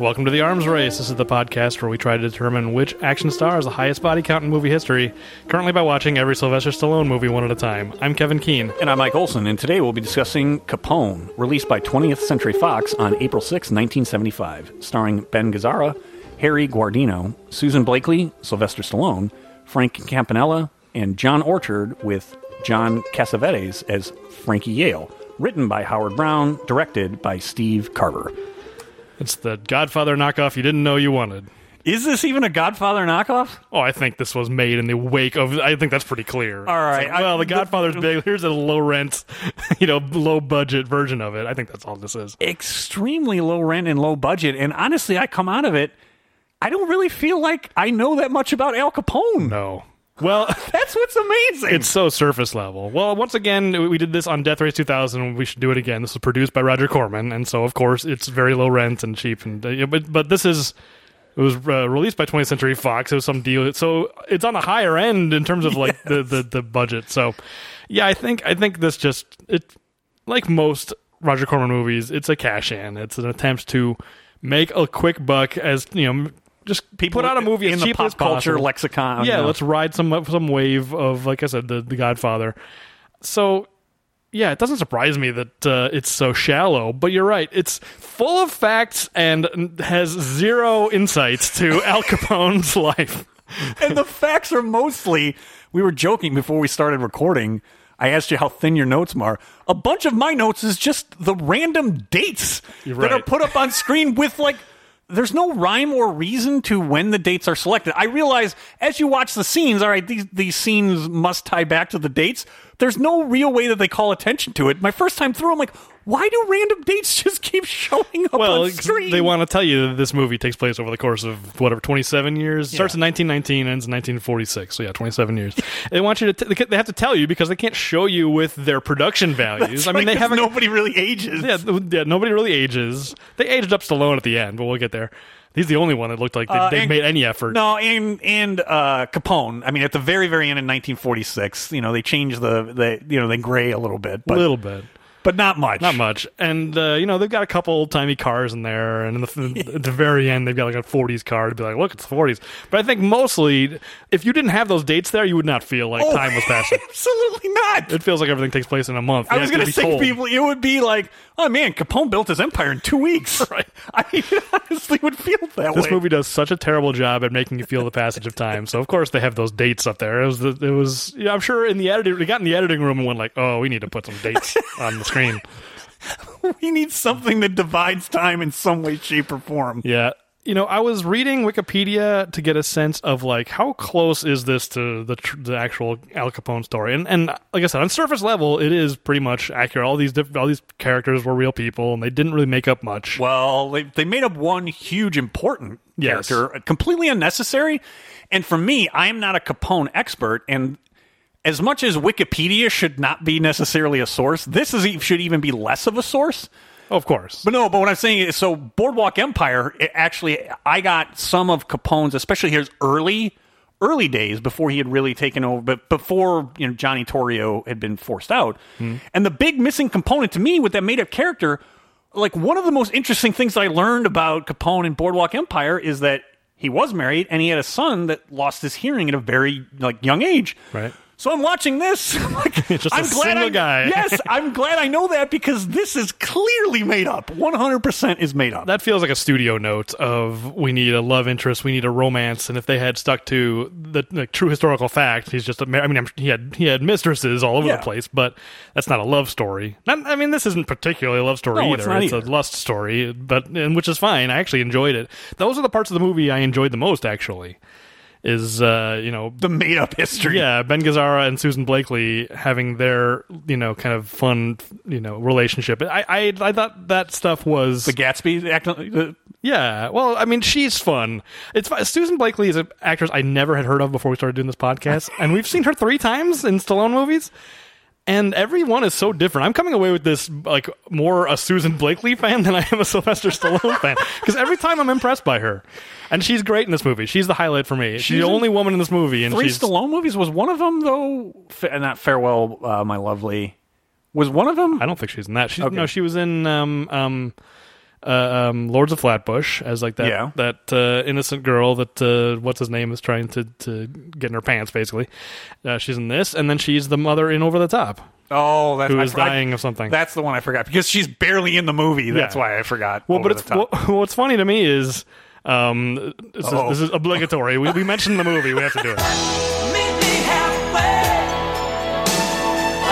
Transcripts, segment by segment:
Welcome to the Arms Race. This is the podcast where we try to determine which action star has the highest body count in movie history, currently by watching every Sylvester Stallone movie one at a time. I'm Kevin Keene. And I'm Mike Olson, and today we'll be discussing Capone, released by 20th Century Fox on April 6, 1975, starring Ben Gazzara, Harry Guardino, Susan Blakely, Sylvester Stallone, Frank Campanella, and John Orchard with John Cassavetes as Frankie Yale. Written by Howard Browne, directed by Steve Carver. It's the Godfather knockoff you didn't know you wanted. Is this even a Godfather knockoff? Oh, I think this was made in the wake of. I think that's pretty clear. All right. Like, well, I- the Godfather's big. Here's a low rent, you know, low budget version of it. I think that's all this is. Extremely low rent and low budget, and honestly, I come out of it. I don't really feel like I know that much about Al Capone. No. Well, That's what's amazing. It's so surface level. Well, once again, we did this on Death Race 2000. We should do it again. This was produced by Roger Corman, and so of course it's very low rent and cheap. And uh, but but this is it was uh, released by 20th Century Fox. It was some deal, so it's on the higher end in terms of like the, the the budget. So yeah, I think I think this just it like most Roger Corman movies, it's a cash in. It's an attempt to make a quick buck as you know. Just People put out a movie in the pop as possible. lexicon, Yeah, you know. let's ride some some wave of like I said, the the Godfather. So yeah, it doesn't surprise me that uh, it's so shallow. But you're right; it's full of facts and has zero insights to Al Capone's life. and the facts are mostly we were joking before we started recording i asked you how thin your notes are a bunch of my notes is just the random dates You're that are put up on screen with like there's no rhyme or reason to when the dates are selected. I realize as you watch the scenes, all right, these these scenes must tie back to the dates. There's no real way that they call attention to it. My first time through, I'm like, why do random dates just keep showing up Well, on screen? they want to tell you that this movie takes place over the course of whatever 27 years. Starts in 1919, ends in 1946. So yeah, 27 years. they want you to. T- they have to tell you because they can't show you with their production values. I mean, they haven't. nobody really ages. Yeah, yeah, nobody really ages. They aged up Stallone at the end, but we'll get there. He's the only one that looked like they, Uh, they and- made any effort. No, and and uh, Capone. I mean, at the very very end in 1946, you know, they changed the the you know they gray a little bit, a little bit, but not much. not much. And uh, you know they've got a couple old timey cars in there, and in the, at the very end they've got like a 40s car to be like, look, it's the 40s. But I think mostly, if you didn't have those dates there, you would not feel like Oh, time was passing. Absolutely not. It feels like everything takes place in a month. I You was going to say told. people, it would be like, oh man, Capone built his empire in two weeks. Right. I mean, honestly would feel that This way. movie does such a terrible job at making you feel the passage of time. So of course they have those dates up there. It was, the, it was. Yeah, I'm sure in the editing, they got in the editing room and went like, "Oh, we need to put some dates on the screen." we need something that divides time in some way, shape, or form. Yeah. You know, I was reading Wikipedia to get a sense of like how close is this to the tr- the actual Al Capone story, and and like I said, on surface level, it is pretty much accurate. All these diff- all these characters were real people, and they didn't really make up much. Well, they, they made up one huge important Yes. character, uh, completely unnecessary. And for me, I am not a Capone expert, and as much as Wikipedia should not be necessarily a source, this is should even be less of a source. Of course, But no, but what I'm saying is, so Boardwalk Empire, it actually, I got some of Capone's, especially his early, early days before he had really taken over, but before you know Johnny Torrio had been forced out. Hmm. And the big missing component to me with that made up character, like one of the most interesting things I learned about Capone in Boardwalk Empire is that he was married and he had a son that lost his hearing at a very like young age. Right. So I'm watching this. I'm like, Just a I'm glad I, guy. Yes, I'm glad I know that because this is clearly made up. 100% is made up. that feels like a studio note of we need a love interest, we need a romance, and if they had stuck to the, the true historical fact, he's just a. I mean, I'm, he had he had mistresses all over Yeah. the place, but that's not a love story. Not, I mean, this isn't particularly a love story No, either. it's not a lust story, but and which is fine. I actually enjoyed it. Those are the parts of the movie I enjoyed the most. Actually, is uh, you know the made up history. yeah, Ben Gazzara and Susan Blakely having their you know kind of fun you know relationship. I I, I thought that stuff was The Gatsby act, the, yeah. Well, I mean, she's fun. It's fu- Susan Blakely is an actress I never had heard of before we started doing this podcast, and we've seen her three times in Stallone movies. And every one is so different. I'm coming away with this like more a Susan Blakely fan than I am a Sylvester Stallone fan because every time I'm impressed by her, and she's great in this movie. She's the highlight for me. She's, She's the only woman in this movie, and three she's Stallone movies was one of them though. and that farewell, uh, my lovely. Was one of them? I don't think she's in that. She's Okay. no, she was in um um uh, um, Lords of Flatbush as like that Yeah. that uh, innocent girl that uh, what's his name is trying to to get in her pants basically. Uh, she's in this, and then she's the mother in Over the Top, Oh, that's who is I- dying of something. That's the one I forgot because she's barely in the movie. That's Yeah. why I forgot. well, Over but it's well, what's funny to me is. Um, this, is, this is obligatory. We, we mentioned the movie. We have to do it.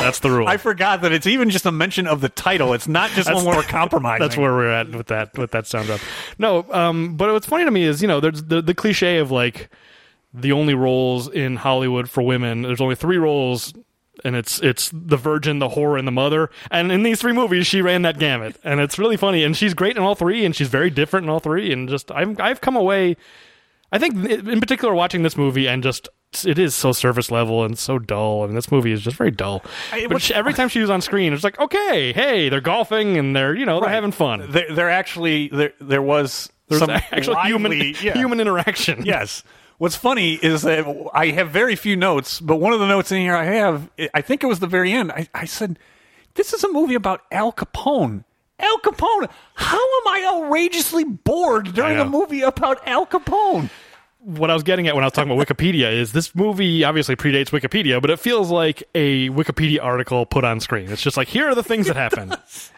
That's the rule. I forgot that it's even just a mention of the title. It's not just That's- when we're compromising. That's where we're at with that with that sound up. No, um, but what's funny to me is you know there's the the cliche of like the only roles in Hollywood for women. There's only three roles, and it's it's the virgin, the whore, and the mother. And in these three movies, she ran that gamut, and it's really funny. And she's great in all three, and she's very different in all three. And just I've I've come away. I think in particular watching this movie and just it is so surface level and so dull. I mean, this movie is just very dull. I- but she, every time she was on screen, it's like, okay, hey, they're golfing and they're you know they're Right. having fun. They're actually there there was There's some actual human yeah. human interaction. Yes. What's funny is that I have very few notes, but one of the notes in here I have, I think it was the very end. I, I said, "This is a movie about Al Capone." Al Capone. How am I outrageously bored during I a know. movie about Al Capone? what I was getting at when I was talking about Wikipedia is this movie obviously predates Wikipedia, but it feels like a Wikipedia article put on screen. It's just like here are the things that happen.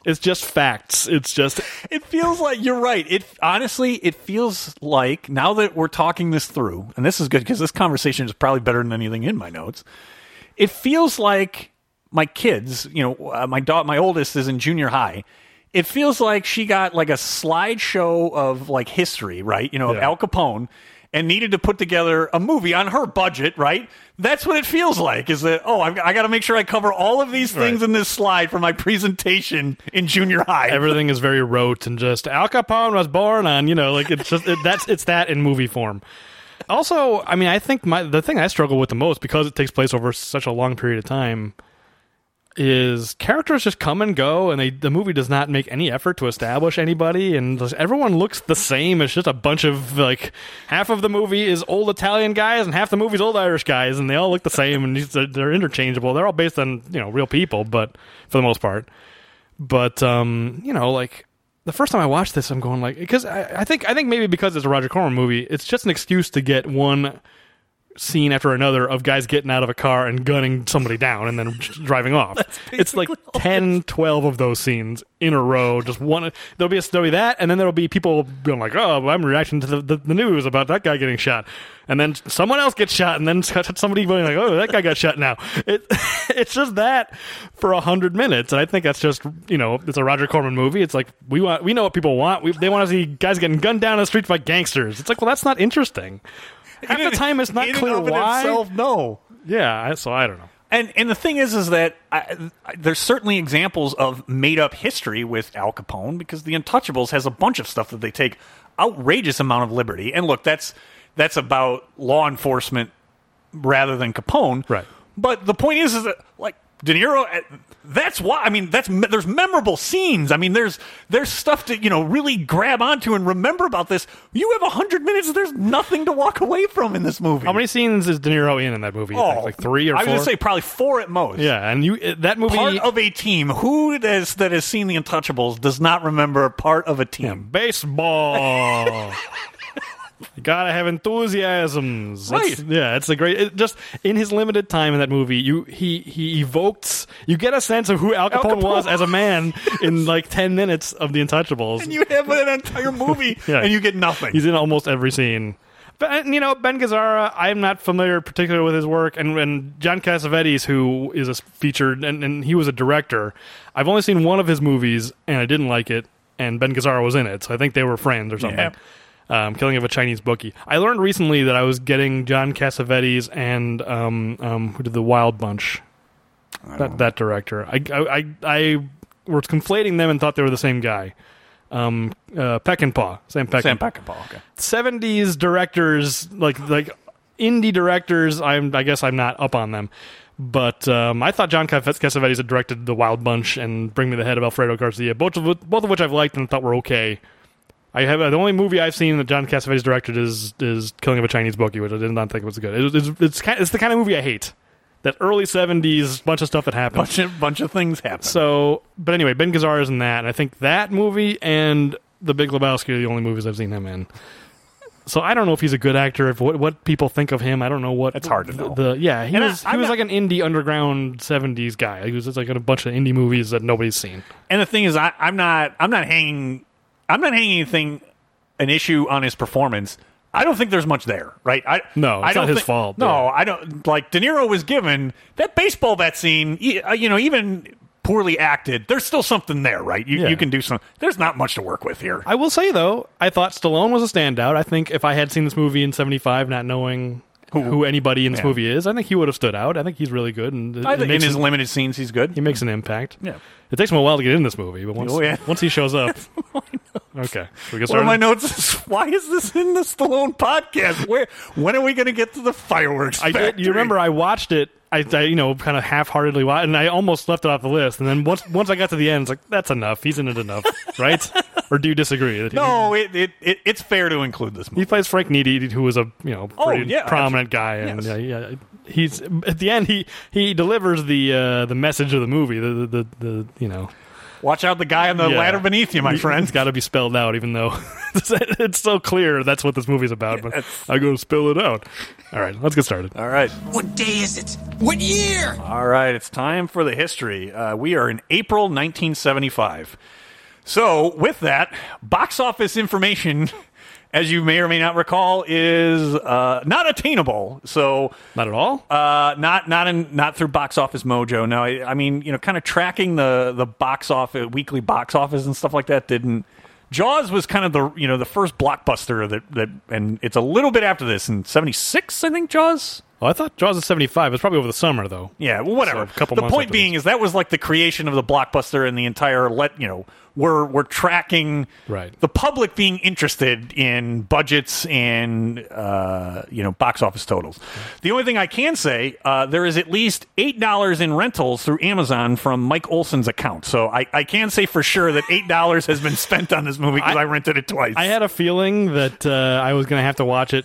It's just facts. It's just It feels like you're right. It honestly, it feels like now that we're talking this through, and this is good because this conversation is probably better than anything in my notes. It feels like my kids, you know, uh, my daughter, my oldest is in junior high. It feels like she got like a slideshow of like history, right? You know, of Al Capone, and needed to put together a movie on her budget, right? That's what it feels like. Is that oh, I've, I got to make sure I cover all of these things Right. in this slide for my presentation in junior high. everything is very rote and just Al Capone was born on, you know, like it's just it, that's it's that in movie form. Also, I mean, I think my the thing I struggle with the most because it takes place over such a long period of time is characters just come and go and they the movie does not make any effort to establish anybody and everyone looks the same. It's just a bunch of like half of the movie is old italian guys and half the movie's old irish guys and they all look the same and they're, they're interchangeable. They're all based on you know real people but for the most part. But um you know like the first time I watched this, I'm going like because I, I think I think maybe because it's a Roger Corman movie, it's just an excuse to get one scene after another of guys getting out of a car and gunning somebody down and then driving off. It's like 10, 12 of those scenes in a row. Just one. There'll be a, there'll be that, and then there'll be people going like, "Oh, I'm reacting to the, the, the news about that guy getting shot," and then someone else gets shot, and then somebody going like, "Oh, that guy got shot now." It, it's just that for a hundred minutes, and I think that's just you know, it's a Roger Corman movie. It's like we want, we know what people want. We, they want to see guys getting gunned down in the streets by gangsters. It's like, well, that's not interesting. Half the time, it's not in clear and of why. Itself, no. Yeah, I- so I don't know. And and the thing is, is that I, I, there's certainly examples of made up history with Al Capone because The Untouchables has a bunch of stuff that they take outrageous amount of liberty. And look, that's that's about law enforcement rather than Capone. Right. But the point is, is that like De Niro. uh, That's why I mean that's there's memorable scenes. I mean there's there's stuff to you know really grab onto and remember about this. You have a hundred minutes. There's nothing to walk away from in this movie. How many scenes is De Niro in in that movie? think? like three or Oh, I was four? gonna say probably four at most. yeah, and you that movie Part of a team. Who has, that has seen The Untouchables does not remember part of a team? baseball. you gotta have enthusiasms, It's- yeah, it's a great. It just in his limited time in that movie, you he he evokes. You get a sense of who Al Capone, Capone. was as a man in like ten minutes of The Untouchables. And you have an entire movie, Yeah. and you get nothing. He's in almost every scene. But you know, Ben Gazzara, I'm not familiar particularly with his work, and, and John Cassavetes, who is a featured, and, and he was a director. I've only seen one of his movies, and I didn't like it. And Ben Gazzara was in it, so I think they were friends or something. Yeah. Um, Killing of a Chinese Bookie. I learned recently that I was getting John Cassavetes and um, um, who did the Wild Bunch, that that director. I I I, I was conflating them and thought they were the same guy. Um, uh, Peckinpah, Sam Peckinpah. Sam Peckinpah. Okay. 70s directors like like indie directors i'm i guess i'm not up on them but um, I thought John Cassavetes had directed The Wild Bunch and Bring Me the Head of Alfredo Garcia, both of both of which I've liked and thought were okay. I have the only movie I've seen that John Cassavetes directed is is Killing of a Chinese Bookie, which I did not think was good. It, it's it's, kind, it's the kind of movie I hate. That early '70s bunch of stuff that happened. Bunch of bunch of things happened. So, but anyway, Ben Gazzara is in that, and I think that movie and The Big Lebowski are the only movies I've seen him in. So I don't know if he's a good actor. If what, what people think of him, I don't know what. It's hard to the, know. The, yeah, he And was he I'm was not- like an indie underground '70s guy. He was just like in a bunch of indie movies that nobody's seen. And the thing is, I, I'm not. I'm not hanging. I'm not hanging anything an issue on his performance. I don't think there's much there, right? I, No, it's I don't not his fault, No, yeah. I don't. Like De Niro was given that baseball bat scene. uh, You know, even poorly acted, there's still something there, right? You, Yeah. you can do some. There's not much to work with here. I will say though, I thought Stallone was a standout. I think if I had seen this movie in '75, not knowing who, anybody in this Yeah. movie is, I think he would have stood out. I think he's really good, and I think in his him- limited scenes, he's good. he makes an impact. Yeah. It takes him a while to get in this movie, but once Oh, yeah. once he shows up, okay, we get One of my notes is, why is this in the Stallone podcast? Where when are we going to get to the fireworks? I did. You remember I watched it. I, I you know kind of half-heartedly watched, and I almost left it off the list. And then once once I got to the end, it's like that's enough. He's in it enough, right? or do you disagree? That he- No, it, it, it it's fair to include this movie. He plays Frank Nitti, who was a you know Oh, yeah, prominent guy, and yes. uh, yeah, he's at the end he he delivers the uh, the message of the movie. The the, the, the you know Watch out, the guy on the yeah. ladder beneath you, my friend. It's got to be spelled out, even though it's so clear that's what this movie's about. But It's- I go to spell it out. All right, let's get started. All right, What day is it? What year? all right. It's time for the history. Uh, we are in April 1975. So, with that, box office information, as you may or may not recall, is uh, not attainable. So, Not at all. Uh, not not in not through Box Office Mojo. No, I, I mean you know, kind of tracking the the box office, weekly box office and stuff like that. Didn't Jaws was kind of the you know the first blockbuster that that, and it's a little bit after this in '76, I think. Jaws. oh, I thought Jaws was seventy five. It's probably over the summer though. Yeah, well, whatever. So, a couple the point being is that was like the creation of the blockbuster and the entire let you know we're we're tracking Right. the public being interested in budgets and uh, you know box office totals. The only thing I can say uh, there is at least eight dollars in rentals through Amazon from Mike Olson's account. So I, I can say for sure that eight dollars has been spent on this movie because I, I- rented it twice. I had a feeling that uh, I was going to have to watch it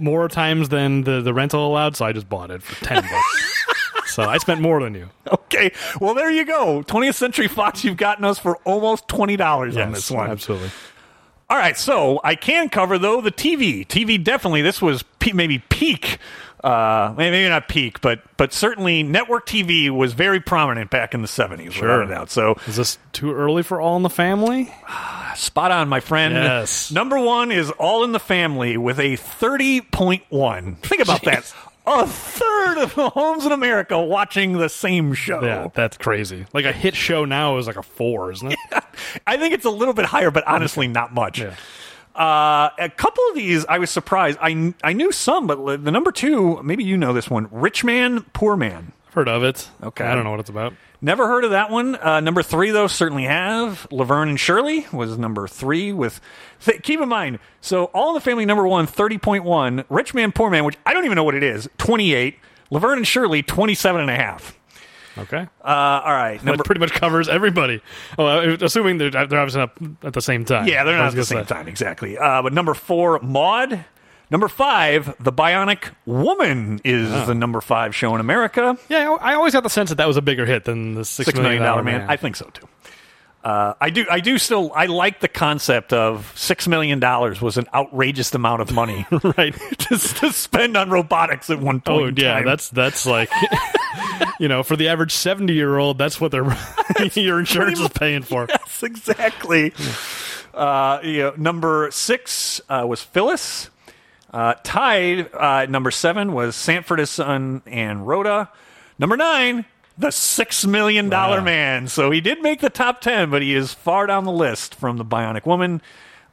more times than the, the rental allowed, so I just bought it for ten bucks. so I spent more than you. okay, well there you go. 20th Century Fox, you've gotten us for almost twenty dollars on this one. absolutely. All right, so I can cover though the TV. TV definitely. This was pe- maybe peak. Uh, maybe not peak, but but certainly network TV was very prominent back in the seventies, Sure. without doubt. So Is this too early for All in the Family? spot on, my friend. Yes. Number one is All in the Family with a thirty point one. Think about that. A third of the homes in America watching the same show. Yeah, that's crazy. Like a hit show now is like a four, isn't it? I think it's a little bit higher, but honestly, not much. Yeah. Uh, a couple of these, I was surprised. I I knew some, but the number two, maybe you know this one: Rich Man, Poor Man. I've heard of it. Okay. I don't know what it's about. Never heard of that one. Uh, number three, though, certainly have. Laverne and Shirley was number three. With th- keep in mind, so All in the Family number one, 30.1. Rich Man, Poor Man, which I don't even know what it is, twenty eight. Laverne and Shirley, 27 and a half. Okay. Uh, all right, That pretty much covers everybody. Well, assuming they're, they're obviously not at the same time. Yeah, they're not at the same say. time, exactly. Uh, but number four, Maude. Number five, The Bionic Woman is Oh. the number five show in America. Yeah, I I always got the sense that that was a bigger hit than the Six, Six Million Dollar Man. Man. I think so too. Uh, I do. I do still. I like the concept of six million dollars was an outrageous amount of money right. to, to spend on robotics at one point. Oh in yeah, time. that's that's like you know, for the average seventy year old, that's what their your insurance is paying for. yes, exactly. Uh, you know, number six uh, was Phyllis. Uh, tied uh, number seven was Sanford his Son and Rhoda. Number nine, the Six Million Dollar Wow. Man. So he did make the top ten, but he is far down the list from the Bionic Woman.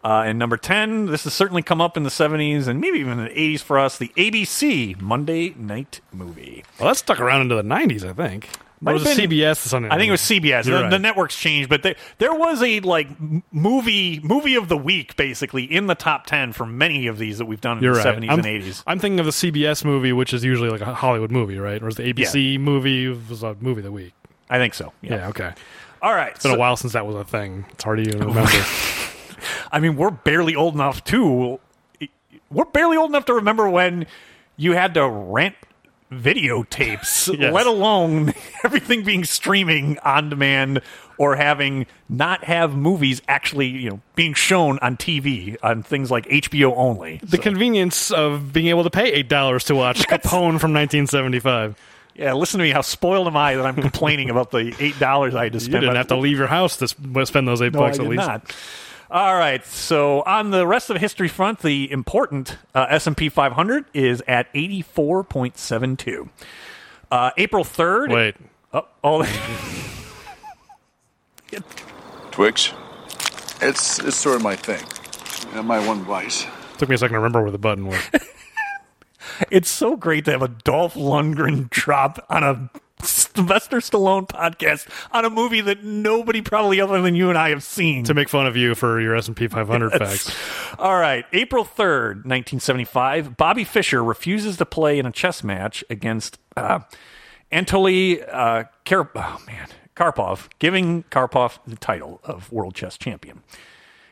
Uh, and number 10, this has certainly come up in the 70s and maybe even in the 80s for us, the ABC Monday Night Movie. Well, that stuck around into the nineties, I think. Might Or was been- CBS? or something? I think it was CBS. The, right. the networks changed, but there, there was a like movie movie of the week basically in the top ten for many of these that we've done in You're the right. seventies I'm, and eighties. I'm thinking of the CBS movie, which is usually like a Hollywood movie, right? Whereas the ABC movie was a movie of the week. I think so. Yeah. Yeah, okay. All right. It's been so- a while since that was a thing. It's hard to even remember. I mean, we're barely old enough to. We're barely old enough to remember when you had to rent videotapes, Yes. let alone everything being streaming on demand or having not have movies actually, you know, being shown on TV on things like HBO only. The convenience of being able to pay eight dollars to watch Capone from 1975. Yeah, listen to me. How spoiled am I that I'm complaining about the eight dollars I had to You spend? didn't on- have to leave your house to spend those eight No, I bucks did at least. not. All right. So on the rest of the history front, the important uh, S&P 500 is at 84.72. Uh, April 3rd. Wait, Oh, oh Twix. It's it's sort of my thing. My one vice. took me a second to remember where the button was. it's so great to have a Dolph Lundgren drop on a Sylvester Stallone podcast on a movie that nobody probably other than you and I have seen. to make fun of you for your S and P 500 facts. All right, April 3rd, 1975, Bobby Fischer refuses to play in a chess match against uh, Anatoly uh, Kar- oh, man, Karpov, giving Karpov the title of world chess champion.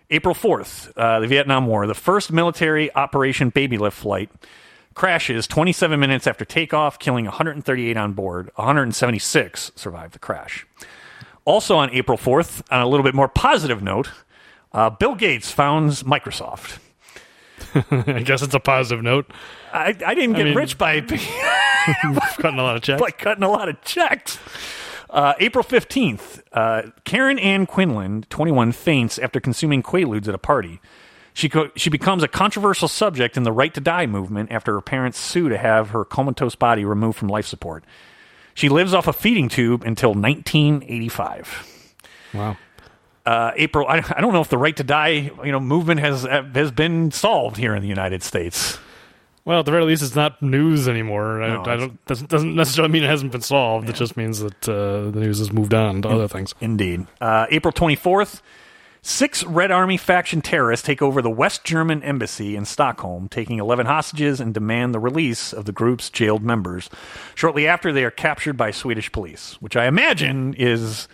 April 4th, uh, the Vietnam War, the first military Operation Baby Lift flight crashes 27 minutes after takeoff, killing 138 on board. 176 survived the crash. Also on April 4th, on a little bit more positive note, uh, Bill Gates founds Microsoft. I guess it's a positive note. I, I didn't get mean- rich by Cutting a lot of checks. by cutting a lot of checks. Uh, April 15th, uh, Karen Ann Quinlan, 21, faints after consuming Quaaludes at a party. She, co- she becomes a controversial subject in the Right to Die movement after her parents sue to have her comatose body removed from life support. She lives off a feeding tube until 1985. wow. Uh, April, I, I don't know if the Right to Die you know movement has has been solved here in the United States. Well, at the very least, it's not news anymore. I, No, I don't doesn't, doesn't necessarily mean it hasn't been solved. It just means that uh, the news has moved on to other things. Indeed. Uh, April 24th, six Red Army faction terrorists take over the West German embassy in Stockholm, taking 11 hostages and demand the release of the group's jailed members. Shortly after, they are captured by Swedish police, which I imagine is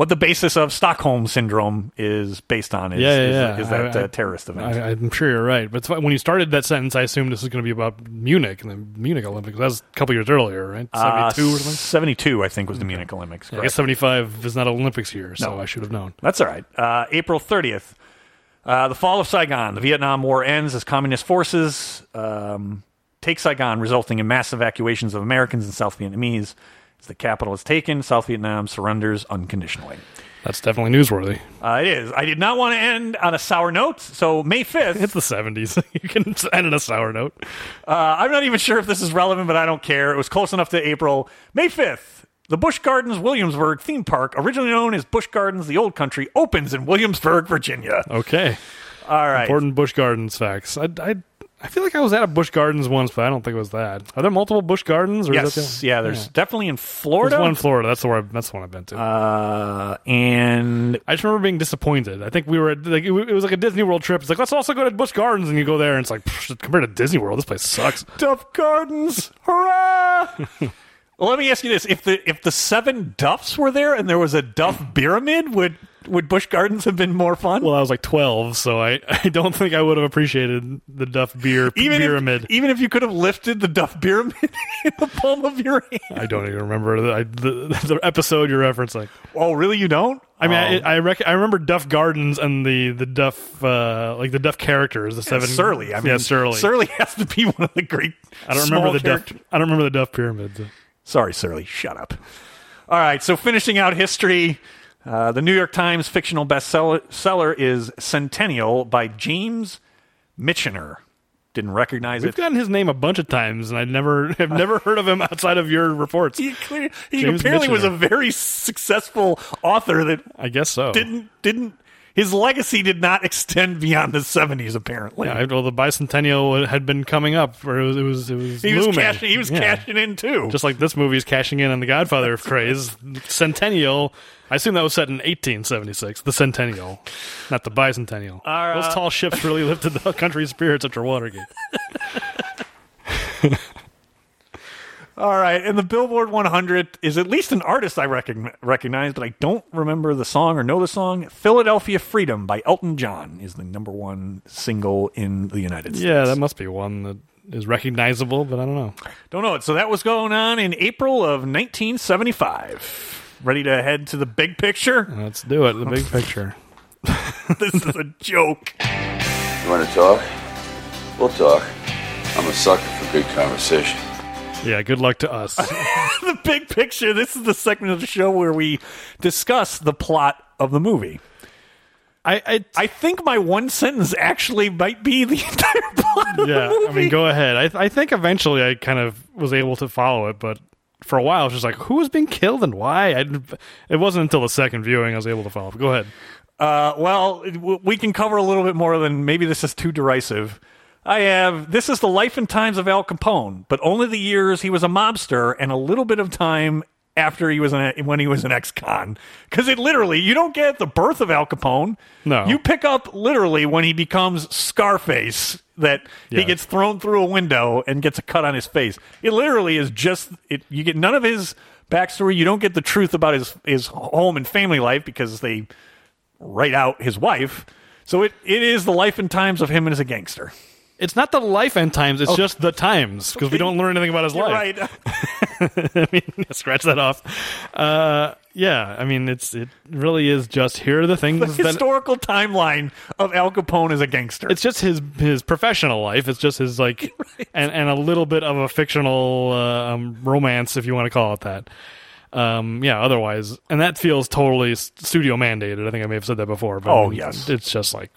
what the basis of Stockholm syndrome is based on. Is, Yeah, yeah, is, yeah. is that I- uh, terrorist event? I, I'm sure you're right. But when you started that sentence, I assumed this was going to be about Munich and the Munich Olympics. That was a couple years earlier, right? Uh, 72 or something? 72, I think, was the Munich Olympics. I guess 75 is not Olympics year, so No. I should have known. That's all right. Uh, April 30th. Uh, the fall of Saigon. The Vietnam War ends as communist forces um, take Saigon, resulting in mass evacuations of Americans and South Vietnamese. As the capital is taken, South Vietnam surrenders unconditionally. That's definitely newsworthy. Uh, it is. I did not want to end on a sour note, so May 5th. It's the 70s. you can end on a sour note. Uh, I'm not even sure if this is relevant, but I don't care. It was close enough to April. May 5th, the Busch Gardens Williamsburg theme park, originally known as Busch Gardens the Old Country, opens in Williamsburg, Virginia. Okay. All right. Important Busch Gardens facts. I, I, I feel like I was at a Busch Gardens once, but I don't think it was that. Are there multiple Busch Gardens? Or is that Yes. the, Yeah, there's definitely in Florida. There's one in Florida. That's the I, that's the one I've been to. Uh, and I just remember being disappointed. I think we were at, like it, was like a Disney World trip. It's like let's also go to Busch Gardens, and you go there, and it's like compared to Disney World, this place sucks. Duff Gardens, hurrah! well, let me ask you this: if the if the seven Duffs were there and there was a Duff pyramid, would would Busch Gardens have been more fun? Well, I was like twelve, so I, I don't think I would have appreciated the Duff beer even pyramid. if even if you could have lifted the Duff pyramid in the palm of your hand. I don't even remember the, I, the the episode you're referencing. Oh, really? You don't? I mean, Oh. I I, rec- I remember Duff Gardens and the the Duff uh, like the Duff characters, the seven Surly. I mean, yeah, Surly. Surly has to be one of the great. I don't remember the character- Duff. I don't remember the Duff pyramids. Sorry, Surly. Shut up. All right. So finishing out history, uh, the New York Times fictional bestseller is Centennial by James Michener. Didn't recognize it. We've it. gotten his name a bunch of times, and I never have never heard of him outside of your reports. He, clear, he James apparently was a very successful author that I guess so. didn't didn't his legacy did not extend beyond the seventies. Apparently, Yeah, well, the bicentennial had been coming up, or it was it was, it was he was cashing. He was Yeah. cashing in too. just like this movie is cashing in on the Godfather craze. Centennial. I assume that was set in 1876. The Centennial, not the Bicentennial. Our, uh, Those tall ships really lifted the country's spirits after Watergate. All right, and the Billboard 100 is at least an artist I recogn- recognize, but I don't remember the song or know the song. "Philadelphia Freedom" by Elton John is the number one single in the United States. Yeah, that must be one that is recognizable, but I don't know. Don't know it. So that was going on in April of 1975. Ready to head to the big picture? Let's do it. The big picture. this is a joke. You want to talk? We'll talk. I'm a sucker for good conversation. Yeah, good luck to us. the big picture. This is the segment of the show where we discuss the plot of the movie. I, I, I think my one sentence actually might be the entire plot of yeah. the movie. I mean, go ahead. I, I think eventually I kind of was able to follow it, but for a while, it was just like, who was being killed and why? I, it wasn't until the second viewing I was able to follow. Go ahead. Uh, well, we can cover a little bit more than maybe this is too derisive. I have this is the life and times of Al Capone, but only the years he was a mobster and a little bit of time after he was an, when he was an ex-con. Because it literally, you don't get the birth of Al Capone. No. you pick up literally when he becomes Scarface. That he gets thrown through a window and gets a cut on his face. It literally is just it. You get none of his backstory. You don't get the truth about his his home and family life because they write out his wife. So it, it is the life and times of him as a gangster. It's not the life and times, it's just the times, because we don't learn anything about his You're life. right. I mean, scratch that off. Uh, yeah, I mean, it's it really is just here are the things The that historical timeline of Al Capone as a gangster. it's just his his professional life. It's just his like, and and a little bit of a fictional uh, um, romance, if you want to call it that. Um, yeah. Otherwise, and that feels totally studio mandated. I think I may have said that before. But Oh, yes. it's just like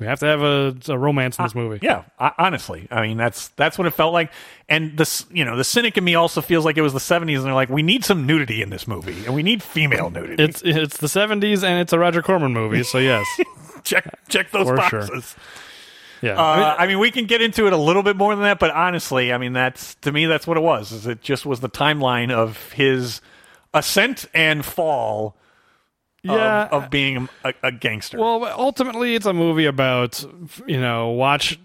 we have to have a, a romance in this movie. yeah, I, honestly, I mean that's that's what it felt like. And this, you know, the cynic in me also feels like it was the '70s, and they're like, we need some nudity in this movie, and we need female nudity. It's it's the seventies and it's a Roger Corman movie, so yes, check check those For sure. boxes. yeah. Uh, I mean, we can get into it a little bit more than that, but honestly, I mean, that's to me, that's what it was. Is it just was the timeline of his ascent and fall yeah, of being a, a gangster. Well, ultimately, it's a movie about you know watch.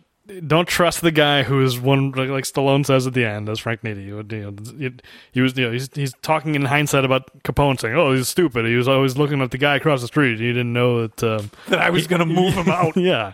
Don't trust the guy who's one like, like Stallone says at the end, as Frank Nitti. You know, he was you know he's he's talking in hindsight about Capone saying, "Oh, he's stupid. He was always looking at the guy across the street. He didn't know that." Um, that I was going to move him out. yeah,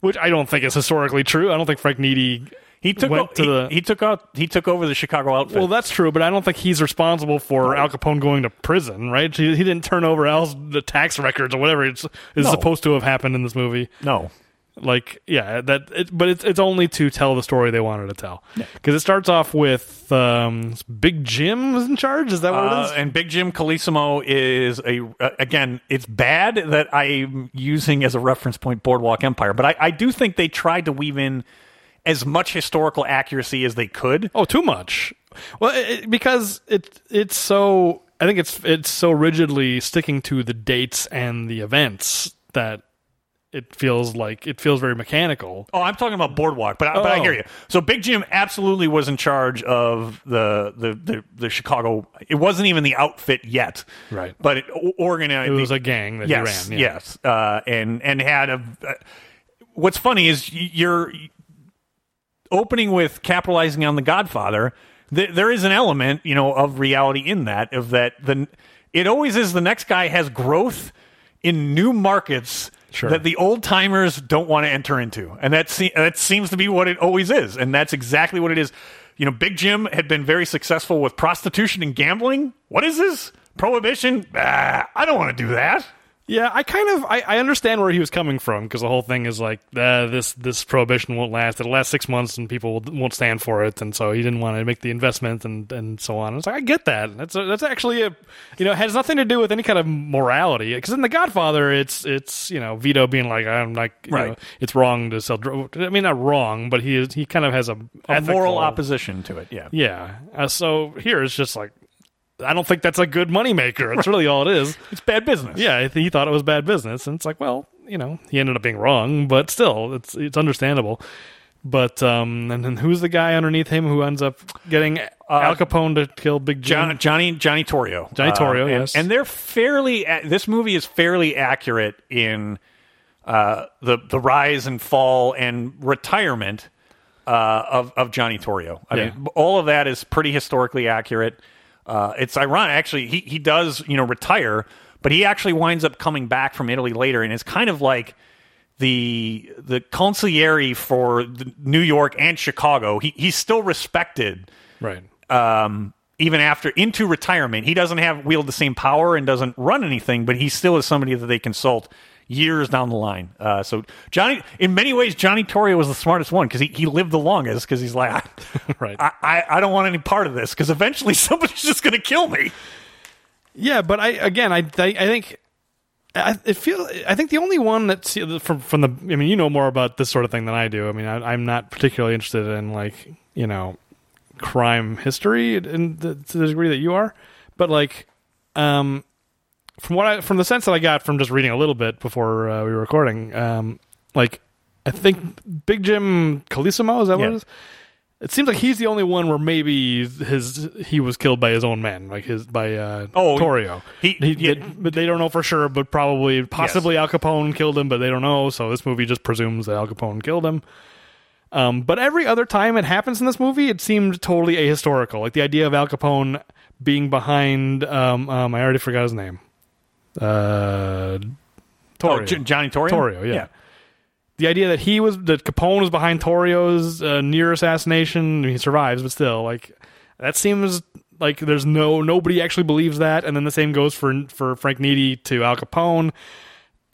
which I don't think is historically true. I don't think Frank Nitti He took went o- to he, the. he took out he took over the Chicago outfit. well, that's true, but I don't think he's responsible for Al Capone going to prison, right? He, he didn't turn over Al's the tax records or whatever it's, is No. supposed to have happened in this movie. no, like yeah that it, but it's it's only to tell the story they wanted to tell because it starts off with um big jim was in charge is that what Uh, it is and Big Jim Colosimo is a uh, again. It's bad that I'm using as a reference point Boardwalk Empire, but I, I do think they tried to weave in as much historical accuracy as they could. oh too much well it, because it it's so i think it's it's so rigidly sticking to the dates and the events that it feels like it feels very mechanical Oh, I'm talking about Boardwalk, but I, but I Oh. hear you. So Big Jim absolutely was in charge of the the the, the Chicago. It wasn't even the outfit yet, Right. But it organized. it was a gang that yes, he ran yeah. yes, uh, and and had a. Uh, what's funny is you're opening with capitalizing on the Godfather. Th- there is an element, you know, of reality in that. Of that, the it always is the next guy has growth in new markets Sure. that the old timers don't want to enter into, and that se- that seems to be what it always is, and that's exactly what it is. You know, Big Jim had been very successful with prostitution and gambling. What is this? Prohibition? Ah, I don't want to do that. Yeah, I kind of I, I understand where he was coming from because the whole thing is like uh, this this prohibition won't last. It'll last six months and people won't stand for it, and so he didn't want to make the investment and, and so on. It's like I get that. That's a, that's actually a you know it has nothing to do with any kind of morality because in The Godfather it's it's you know Vito being like I'm like you Right. know, it's wrong to sell. dr- I mean not wrong, but he is he kind of has a, A ethical- moral opposition to it. Yeah. Yeah, uh, so here it's just like I don't think that's a good moneymaker. That's really all it is. It's bad business. Yeah, he thought it was bad business, and it's like, well, you know, he ended up being wrong, but still, it's it's understandable. But um, and then who's the guy underneath him who ends up getting Al Capone to kill Big Jim? John, Johnny Johnny Torrio. Johnny Torrio, and, yes. And they're fairly. This movie is fairly accurate in uh, the the rise and fall and retirement uh, of of Johnny Torrio. I Yeah. mean, all of that is pretty historically accurate. Uh, it's ironic, actually. He he does you know retire, but he actually winds up coming back from Italy later, and it's kind of like the the consigliere for the New York and Chicago. He he's still respected Right. um, even after into retirement. He doesn't have wield the same power and doesn't run anything, but he still is somebody that they consult years down the line. Uh, so Johnny, in many ways, Johnny Torrio was the smartest one because he, he lived the longest because he's like, Right. I, I, I don't want any part of this because eventually somebody's just going to kill me. Yeah, but I again, I I, I think I it feel I think the only one that's from from the I mean, you know more about this sort of thing than I do. I mean, I, I'm not particularly interested in like you know crime history in the, to the degree that you are, but like um from what I from the sense that I got from just reading a little bit before uh, we were recording, um like I think Big Jim Colosimo is that what it is? It seems like he's the only one where maybe his he was killed by his own men, like his by uh, Oh, Torrio. he- yeah. but they don't know for sure. But probably, possibly Al Capone killed him, but they don't know. So this movie just presumes that Al Capone killed him. Um, but every other time it happens in this movie, it seemed totally ahistorical. Like the idea of Al Capone being behind. Um, um, I already forgot his name. Uh, Torrio. Oh, J- Johnny Torrio? Torrio, yeah. the idea that he was that Capone was behind Torrio's uh, near assassination. He survives, but still, like that seems like there's no nobody actually believes that. And then the same goes for for Frank Nitti to Al Capone.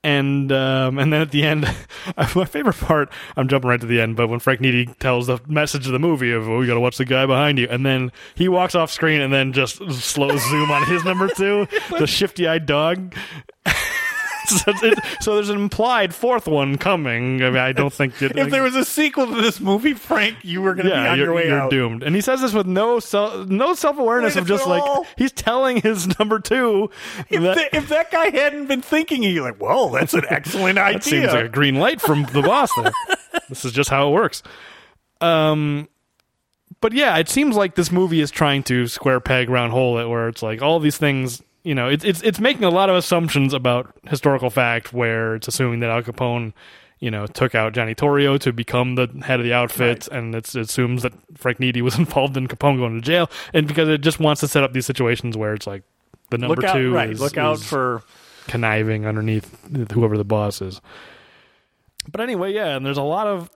And um, and then at the end, my favorite part. I'm jumping right to the end, but when Frank Nitti tells the message of the movie of "Oh, you got to watch the guy behind you," and then he walks off screen, and then just slow zoom on his number two, the shifty-eyed dog. so, it- so there's an implied fourth one coming. I mean, I don't think it, If there was a sequel to this movie, Frank, you were going to be on your way you're out. doomed. And he says this with no self, no self awareness of just like all- he's telling his number two. If, that, the- if that guy hadn't been thinking, you're like, well, that's an excellent idea. that seems like a green light from the boss. There, this is just how it works. Um, but yeah, it seems like this movie is trying to square peg round hole it, where it's like all these things. You know, it's it's it's making a lot of assumptions about historical fact, where it's assuming that Al Capone, you know, took out Johnny Torrio to become the head of the outfit, and it's, it assumes that Frank Nitti was involved in Capone going to jail, and because it just wants to set up these situations where it's like the number look out, two right? is, look out is for conniving underneath whoever the boss is. But anyway, yeah, and there's a lot of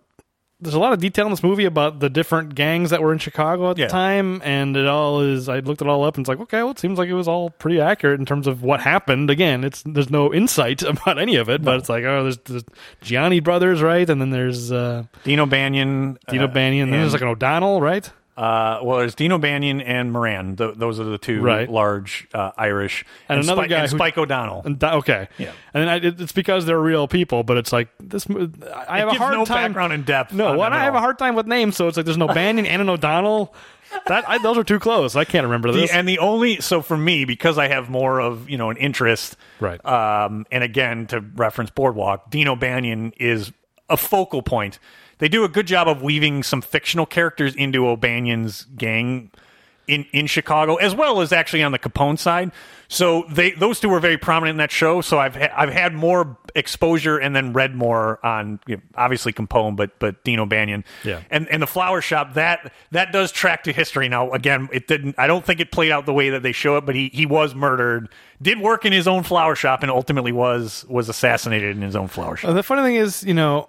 there's a lot of detail in this movie about the different gangs that were in Chicago at Yeah. the time, and it all is. I looked it all up, and it's like, okay, well, it seems like it was all pretty accurate in terms of what happened. Again, it's there's no insight about any of it, but it's like, oh, there's the Genna brothers, right, and then there's uh, Dean O'Banion. Dino uh, Banyan, and then there's like an O'Donnell, right? Uh, well, there's Dean O'Banion and Moran. Th- those are the two Right. large uh, Irish. And another Spike, guy and who- Spike O'Donnell. And okay, Yeah. and then I, it, it's because they're real people, but it's like this. I have a hard no time. background in depth. No, well, I have a hard time with names, so it's like there's no Banyan and an O'Donnell. That I, those are too close. I can't remember The- this. and the only so for me because I have more of you know an interest, Right. Um, and again to reference Boardwalk, Dean O'Banion is a focal point. They do a good job of weaving some fictional characters into O'Banion's gang in in Chicago, as well as actually on the Capone side. So they those two were very prominent in that show. So I've ha- I've had more exposure and then read more on you know, obviously Capone, but but Dean O'Banion. Yeah. And and the flower shop that that does track to history. Now again, it didn't. I don't think it played out the way that they show it, but he he was murdered. Did work in his own flower shop and ultimately was was assassinated in his own flower shop. Uh, the funny thing is, you know,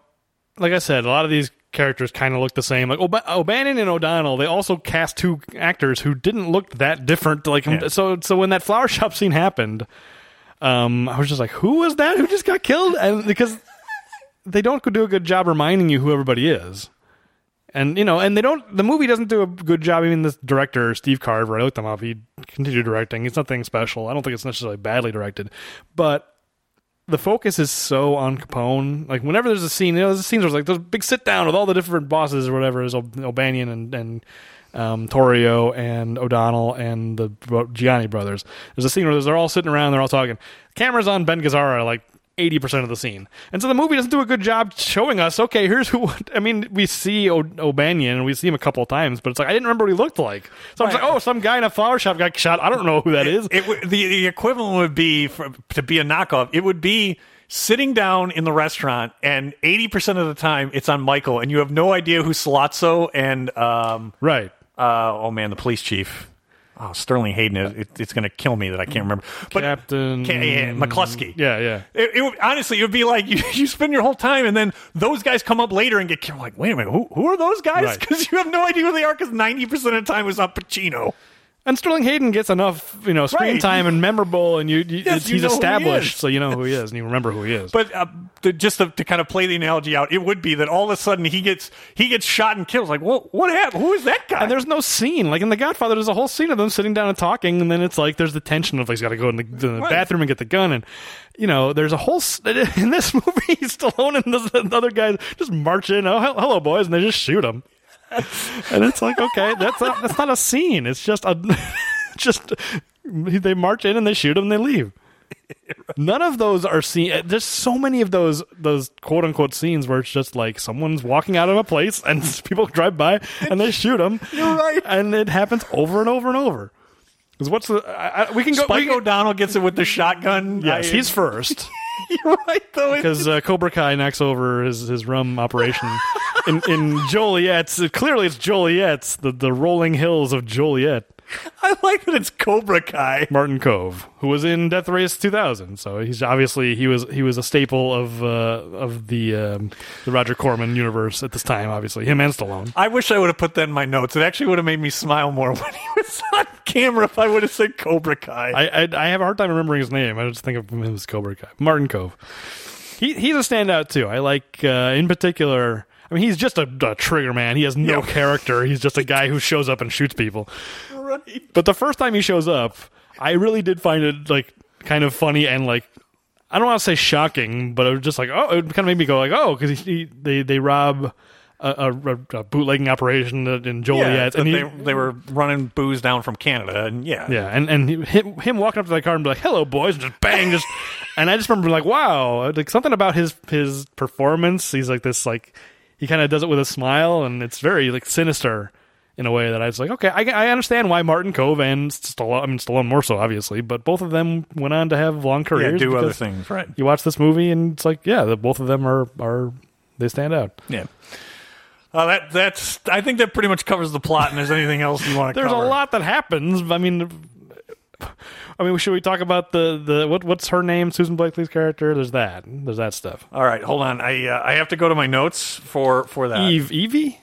like I said, a lot of these characters kind of look the same. Like O'Ba- O'Banion and O'Donnell, they also cast two actors who didn't look that different. Like Yeah. so, so when that flower shop scene happened, um, I was just like, who was that? Who just got killed? And because they don't do a good job reminding you who everybody is. And you know, and they don't. The movie doesn't do a good job. Even this director, Steve Carver, I looked him up. He continued directing. It's nothing special. I don't think it's necessarily badly directed, but the focus is so on Capone. Like whenever there's a scene, you know, there's scenes where it's like there's a big sit down with all the different bosses or whatever is O'Banion and and um, Torrio and O'Donnell and the Genna brothers. There's a scene where they're all sitting around, they're all talking. Cameras on Ben Gazzara like. 80% of the scene. And so the movie doesn't do a good job showing us, okay, here's who. I mean, we see o- O'Banion and we see him a couple of times, but it's like, I didn't remember what he looked like. So I'm like, oh, some guy in a flower shop got shot. I don't know who that is. It would the, the equivalent would be for, to be a knockoff. It would be sitting down in the restaurant, and eighty percent of the time it's on Michael, and you have no idea who Sollozzo and um right. uh oh man the police chief. Oh Sterling Hayden. It, it's going to kill me that I can't remember. But Captain Ca- yeah, McCluskey. Yeah, yeah. It, it would- honestly, it would be like you, you spend your whole time, and then those guys come up later and get killed. Like, wait a minute, who, who are those guys? Right. Because you have no idea who they are. Because ninety percent of the time it's not Pacino. And Sterling Hayden gets enough, you know, screen Right. time and memorable, and you, you Yes, it's, you he's know who he established, is. so you know who he is, and you remember who he is. But uh, just to, to kind of play the analogy out, it would be that all of a sudden he gets he gets shot and killed. Like, what what happened? Who is that guy? and there's no scene like in The Godfather. There's a whole scene of them sitting down and talking, and then it's like there's the tension of like he's got to go in the, the Right. bathroom and get the gun, and you know there's a whole s- in this movie. Stallone and the, the other guys just march in. Oh, hel- hello, boys, and they just shoot him. and it's like okay, that's not, that's not a scene. It's just a just they march in and they shoot them and they leave. None of those are seen. There's so many of those those quote unquote scenes where it's just like someone's walking out of a place and people drive by and they shoot them. You're right. and it happens over and over and over. Because what's the? I, I, we can go. Spike we can- O'Donnell gets it with the shotgun. yes, I- he's first You're right though. Because uh, Cobra Kai knocks over his his rum operation in in Joliet's. Clearly, it's Joliet's the the rolling hills of Joliet. I like that it's Cobra Kai. Martin Kove, who was in Death Race 2000. So he's obviously he was he was a staple of uh, of the um, the Roger Corman universe at this time. Obviously, him and Stallone. I wish I would have put that in my notes. It actually would have made me smile more when he was on camera if I would have said Cobra Kai. I, I I have a hard time remembering his name. I just think of him as Cobra Kai. Martin Kove. He he's a standout too. I like uh, in particular. I mean, he's just a, a trigger man. He has no Yeah. character. He's just a guy who shows up and shoots people. right. But the first time he shows up, I really did find it like kind of funny and like I don't want to say shocking, but it was just like oh, it kind of made me go like oh, because he, they they rob a, a, a bootlegging operation in Joliet, Yeah, and and he, they, they were running booze down from Canada, and yeah, yeah, and and him, him walking up to the car and be like hello boys, and just bang, just and I just remember like wow, like something about his his performance. He's like this like he kind of does it with a smile, and it's very like sinister in a way that I was like, okay, I, I understand why Martin Kove and Stallone, I mean Stallone more so obviously, but both of them went on to have long yeah, careers. do other things, right? You watch this movie and it's like, yeah, the, both of them are are they stand out. Yeah. Uh, that that's. I think that pretty much covers the plot. And there's anything else you want to There's cover? a lot that happens. I mean, I mean, should we talk about the the what what's her name? Susan Blakely's character. There's that. There's that stuff. All right, hold on. I uh, I have to go to my notes for for that. Eve Evie.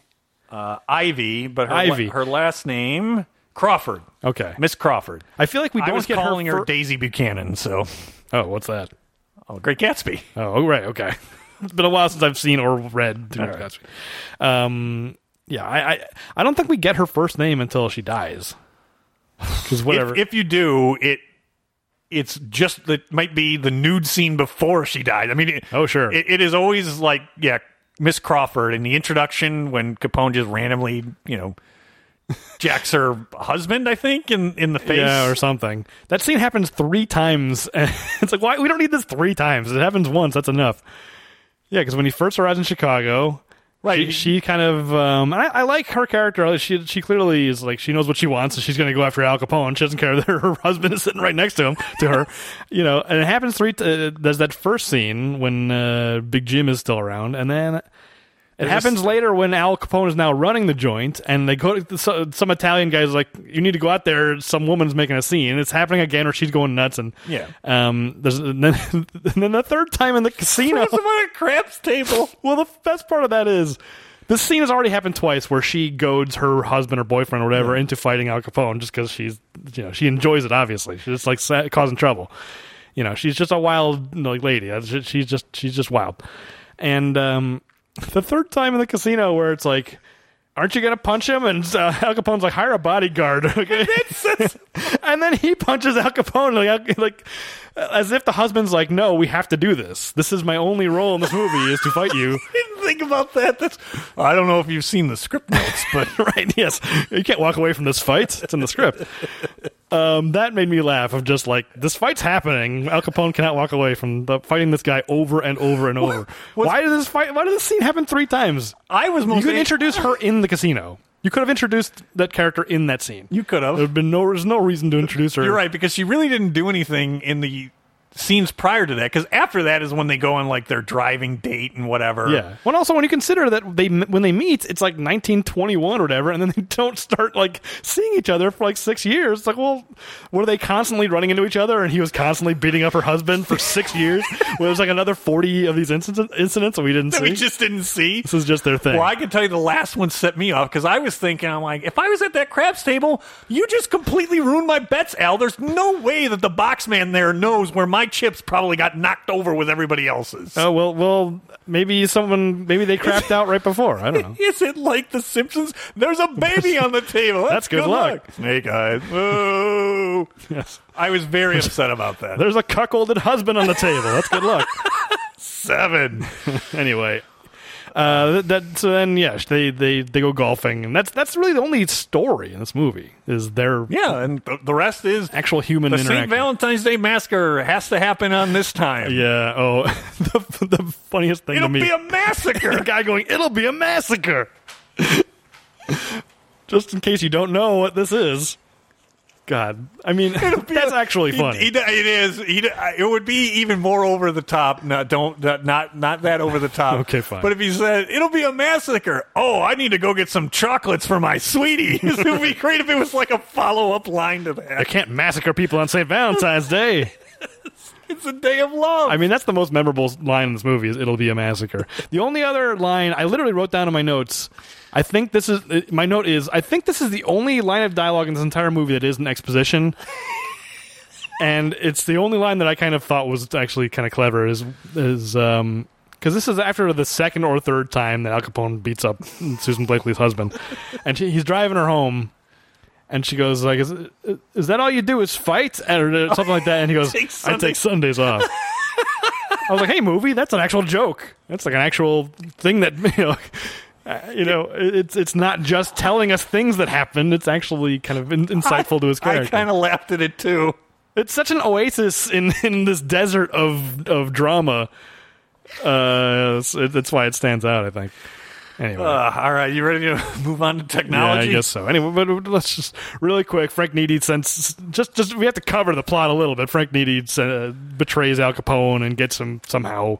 uh, Ivy, but her, Ivy. her last name Crawford, Okay. Miss Crawford. I feel like we I don't was get calling her, fir- Daisy Buchanan. So, oh, what's that? oh, Great Gatsby. Oh, right. Okay. it's been a while since I've seen or read. Much right. Gatsby. Um, yeah, I, I I don't think we get her first name until she dies. Because whatever. If, if you do, it it's just that might be the nude scene before she died. I mean, it, Oh, sure. it, it is always like yeah, Miss Crawford in the introduction when Capone just randomly you know jacks her husband. I think in in the face. Yeah, or something. That scene happens three times. it's like, why? We don't need this three times. It happens once. That's enough. Yeah, because when he first arrives in Chicago, Right. She, she kind of. Um, I, I like her character. She she clearly is like she knows what she wants, and she's going to go after Al Capone. She doesn't care that her husband is sitting right next to him to her, you know. And it happens three. T- uh, there's that first scene when uh, Big Jim is still around, and then it happens later when Al Capone is now running the joint, and they go to so, some Italian guys like, "You need to go out there. Some woman's making a scene." It's happening again, where she's going nuts, and Yeah. Um, there's and then, and then the third time in the casino. There's them on a craps table. well, the best part of that is. This scene has already happened twice, where she goads her husband or boyfriend or whatever into fighting Al Capone just because she's, you know, she enjoys it. Obviously, she's just like sa- causing trouble. You know, she's just a wild like lady. She's just she's just wild. And um, the third time in the casino where it's like, aren't you gonna punch him? And uh, Al Capone's like, hire a bodyguard. Okay, and then he punches Al Capone like like as if the husband's like, no, we have to do this. This is my only role in this movie is to fight you. didn't think about that. That's I don't know if you've seen the script notes, but right? Yes, you can't walk away from this fight. It's in the script. Um, that made me laugh. Of just like this fight's happening. Al Capone cannot walk away from the, fighting this guy over and over and over. what's- why did this fight? Why did this scene happen three times? I was You most could introduce her in the casino. You could have introduced that character in that scene. You could have. There would been no. There's no reason to introduce her. You're right because she really didn't do anything in the scenes prior to that because after that is when they go on like their driving date and whatever. Yeah. Well, also when you consider that they when they meet, it's like 1921 or whatever, and then they don't start like seeing each other for like six years. It's like, well, were they constantly running into each other, and he was constantly beating up her husband for six years? well, there's like another 40 of these incidents incidents that we didn't that see. we just didn't see. this is just their thing. Well, I can tell you the last one set me off because I was thinking, I'm like, if I was at that craps table, you just completely ruined my bets, Al. There's no way that the box man there knows where my chips probably got knocked over with everybody else's. Oh well, well, maybe someone, maybe they crapped out right before. I don't know. Is it like The Simpsons? There's a baby on the table. That's good luck. Snake eyes. Whoa. Yes. I was very upset about that. There's a cuckolded husband on the table. That's good luck. Seven. anyway, uh, that, so then yes, they, they they go golfing, and that's that's really the only story in this movie is their Yeah, and th- the rest is actual human the. St. Valentine's Day massacre has to happen on this time. Yeah. Oh, the, the funniest thing It'll to me. be a massacre. the guy going, "It'll be a massacre." Just in case you don't know what this is. God, I mean, that's actually He- funny. he- it is. He, it would be even more over the top. No, don't not not, not that over the top. Okay, fine. But if he said it'll be a massacre, oh, I need to go get some chocolates for my sweetie. it would be great if it was like a follow up line to that. I can't massacre people on St. Valentine's Day. It's a day of love. I mean, that's the most memorable line in this movie. Is "It'll be a massacre." The only other line I literally wrote down in my notes. I think this is uh, my note is I think this is the only line of dialogue in this entire movie that is an exposition, and it's the only line that I kind of thought was actually kind of clever. Is is um because this is after the second or third time that Al Capone beats up Susan Blakely's husband, and she, he's driving her home. And she goes like, "Is, is that all you do? Is fight or something like that?" And he goes, Take "I take Sundays off." I was like, "Hey, movie, that's an actual joke. That's like an actual thing that you know, you know, it's it's not just telling us things that happened. It's actually kind of in, insightful to his character. I kind of laughed at it too. it's such an oasis in in this desert of of drama. Uh, that's why it stands out. I think. Anyway. Uh, all right, you ready to move on to yeah, technology? I guess so. Anyway, but let's just really quick. Frank Nitti sends just just we have to cover the plot a little bit. Frank Nitti uh, betrays Al Capone and gets him somehow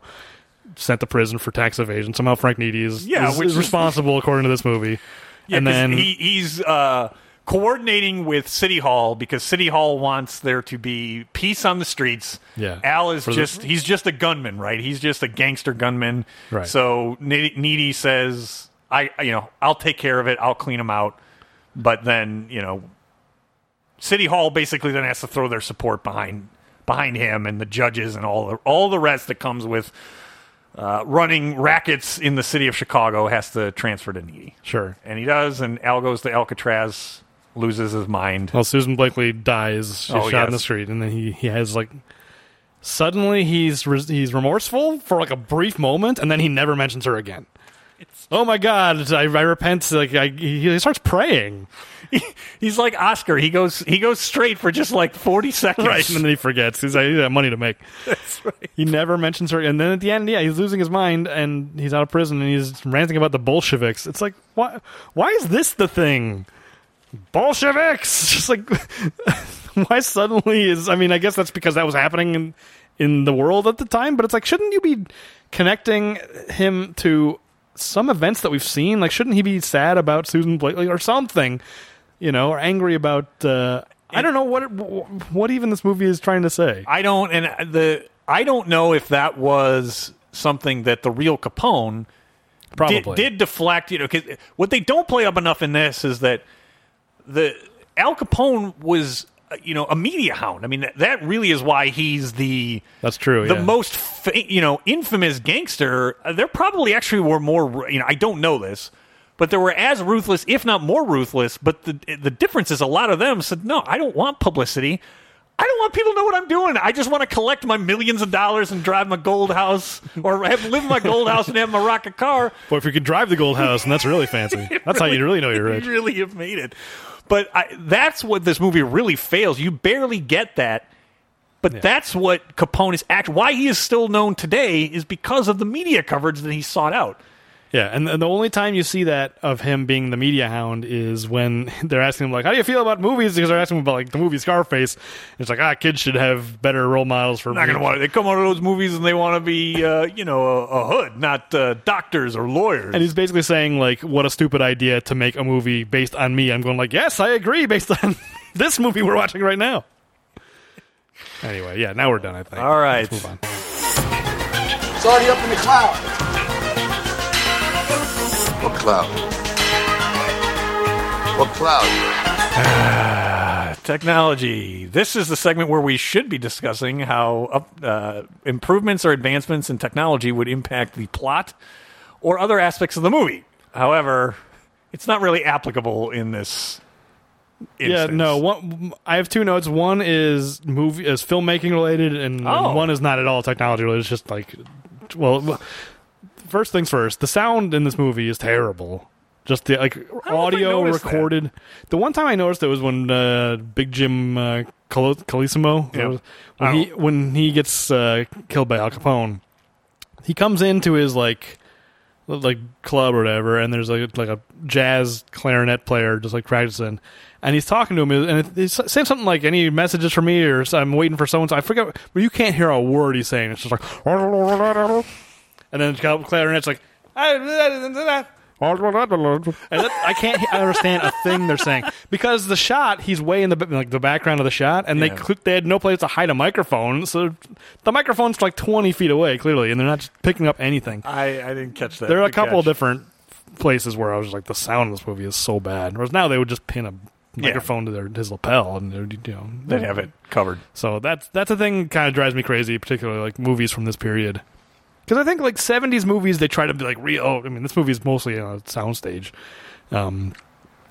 sent to prison for tax evasion. Somehow Frank Nitti is, Yeah, is, which is responsible according to this movie. Yeah, and then he, he's uh, coordinating with City Hall because City Hall wants there to be peace on the streets. Yeah. Al is the- just he's just a gunman, right? He's just a gangster gunman. Right. So Ne- Nitti says, "I, you know, I'll take care of it. I'll clean him out." But then, you know, City Hall basically then has to throw their support behind behind him and the judges and all the all the rest that comes with. Uh, running rackets in the city of Chicago has to transfer to Nitti. sure. And he does, and Al goes to Alcatraz, loses his mind. Well, Susan Blakely dies. She's Oh, shot in the street, and then he he has like suddenly he's res- he's remorseful for like a brief moment, and then he never mentions her again. oh my God! I, I repent. Like I, he, he starts praying. He's like Oscar. He goes he goes straight for just like forty seconds. Right, and then he forgets. He's like, he's got money to make. That's right. He never mentions her, and then at the end, yeah, he's losing his mind, and he's out of prison, and he's ranting about the Bolsheviks. It's like, why? Why is this the thing? Bolsheviks! Just like, why suddenly is? I mean, I guess that's because that was happening in in the world at the time, but it's like, shouldn't you be connecting him to some events that we've seen? Like, shouldn't he be sad about Susan Blakely or something? You know, or angry about? Uh, I don't know what what even this movie is trying to say. I don't and the I don't know if that was something that the real Capone Probably did, did deflect. You know, 'cause what they don't play up enough in this is that the Al Capone was uh, you know a media hound. I mean that, that really is why he's the That's true. the yeah. most fa- you know infamous gangster. Uh, There probably actually were more. You know, I don't know this, but there were as ruthless, if not more ruthless. But the the difference is a lot of them said, "No, I don't want publicity. I don't want people to know what I'm doing. I just want to collect my millions of dollars and drive my gold house, or have live in my gold house and have my rocket car." Boy, if you could drive the gold house, and that's really fancy. That's how you really know you're rich. You really have made it. But I, that's what this movie really fails. You barely get that. But that's what Capone is act. Why he is still known today is because of the media coverage that he sought out. Yeah, and the the only time you see that of him being the media hound is when they're asking him like, "How do you feel about movies?" Because they're asking him about like the movie Scarface. It's like, ah, kids should have better role models for. not going to want it. They come out of those movies and they want to be, uh, you know, a, a hood, not uh, doctors or lawyers. And he's basically saying like, "What a stupid idea to make a movie based on me." I'm going like, "Yes, I agree." Based on this movie we're watching right now. Anyway, yeah, now we're done. I think. All right. Let's move on. It's already up in the cloud. What cloud? What cloud? Technology. This is the segment where we should be discussing how up, uh, improvements or advancements in technology would impact the plot or other aspects of the movie. However, it's not really applicable in this. Yeah, no. One, I have two notes. One is movie is filmmaking related, and Oh. one is not at all technology related. It's just like, well, w- first things first. The sound in this movie is terrible. Just the like know if I audio noticed that. recorded. The one time I noticed it was when uh, Big Jim uh, Colosimo Yeah. when he Oh. when he gets uh, killed by Al Capone. He comes into his like like club or whatever, and there's like like a jazz clarinet player just like practicing, and he's talking to him, and he's saying something like, "Any messages for me?" or "I'm waiting for someone." So I forget, but you can't hear a word he's saying. It's just like, and then the clarinet's like, and that, I can't understand a thing they're saying because the shot he's way in the like the background of the shot, and Yeah. they they had no place to hide a microphone, so the microphone's like twenty feet away clearly, and they're not just picking up anything. I, I didn't catch that. There are a Good couple of catch. different places where I was like, the sound of this movie is so bad. Whereas now they would just pin a microphone to their his lapel, and they'd, you know They'd have it covered. So that's that's a thing kind of drives me crazy, particularly like movies from this period. Because I think like '70s movies, they try to be like real. I mean, this movie is mostly on a soundstage, um,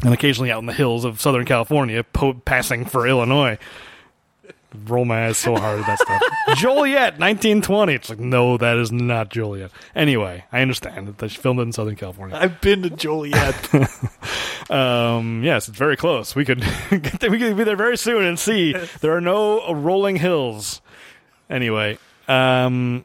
and occasionally out in the hills of Southern California, po- passing for Illinois. Roll my eyes so hard at that stuff. Joliet, 1920. It's like, no, that is not Joliet. Anyway, I understand that they filmed it in Southern California. I've been to Joliet. Um, yes, it's very close. We could we could be there very soon and see there are no rolling hills. Anyway, um,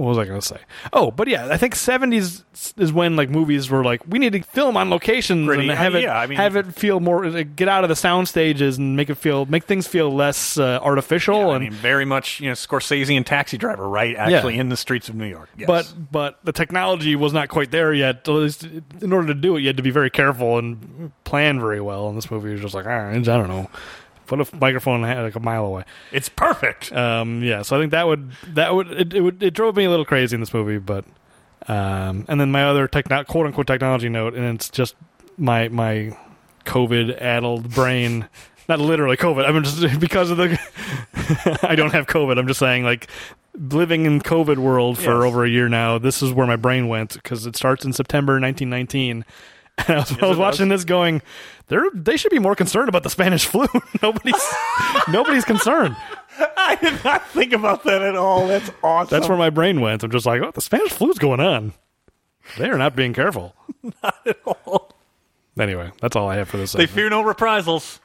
what was I going to say? Oh, but yeah, I think seventies is when like movies were like we need to film on locations Gritty. and have Uh, it yeah, I mean- have it feel more like, get out of the sound stages and make it feel make things feel less uh, artificial I and mean, very much, you know, Scorsese and Taxi Driver, right? Actually, in the streets of New York. Yes. But but the technology was not quite there yet. At least in order to do it, you had to be very careful and plan very well. And this movie was just like ah, I don't know, put a microphone like a mile away. it's perfect. Um, yeah, so I think that would that would it, it would it drove me a little crazy in this movie. But um, and then my other techno- quote unquote technology note, and it's just my my COVID addled brain. Not literally COVID. I mean, just because of the. I don't have COVID. I'm just saying, like, living in COVID world for Yes. over a year now. This is where my brain went because it starts in September 1919. And I was, I was it watching this, going, "They're they should be more concerned about the Spanish flu. nobody's nobody's concerned." I did not think about that at all. That's awesome. That's where my brain went. I'm just like, "Oh, the Spanish flu's going on." They are not being careful. Not at all. Anyway, that's all I have for this. they segment. fear no reprisals.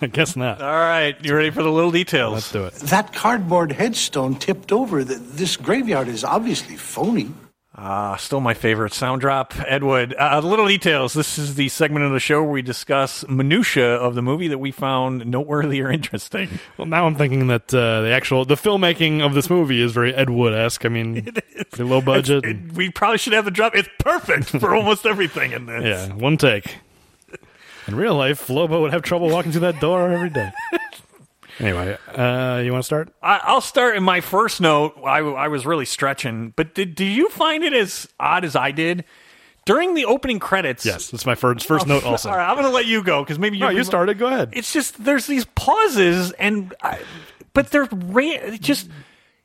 I guess not. All right, you ready for the little details? Let's do it. That cardboard headstone tipped over. Th- This graveyard is obviously phony. Ah, still my favorite sound drop, Ed Wood. Uh, little details. This is the segment of the show where we discuss minutia of the movie that we found noteworthy or interesting. Well, now I'm thinking that uh, the actual the filmmaking of this movie is very Ed Wood esque. I mean, pretty low budget. It- we probably should have the drop. It's perfect for almost everything in this. yeah, one take. In real life, Lobo would have trouble walking through that door every day. Anyway, uh, you want to start? I, I'll start in my first note. I, I was really stretching, but did, did you find it as odd as I did during the opening credits? Yes, that's my first first note. Also, All right, I'm going to let you go because maybe you're you started. Go ahead. It's just there's these pauses, and I, but they're ra- it just.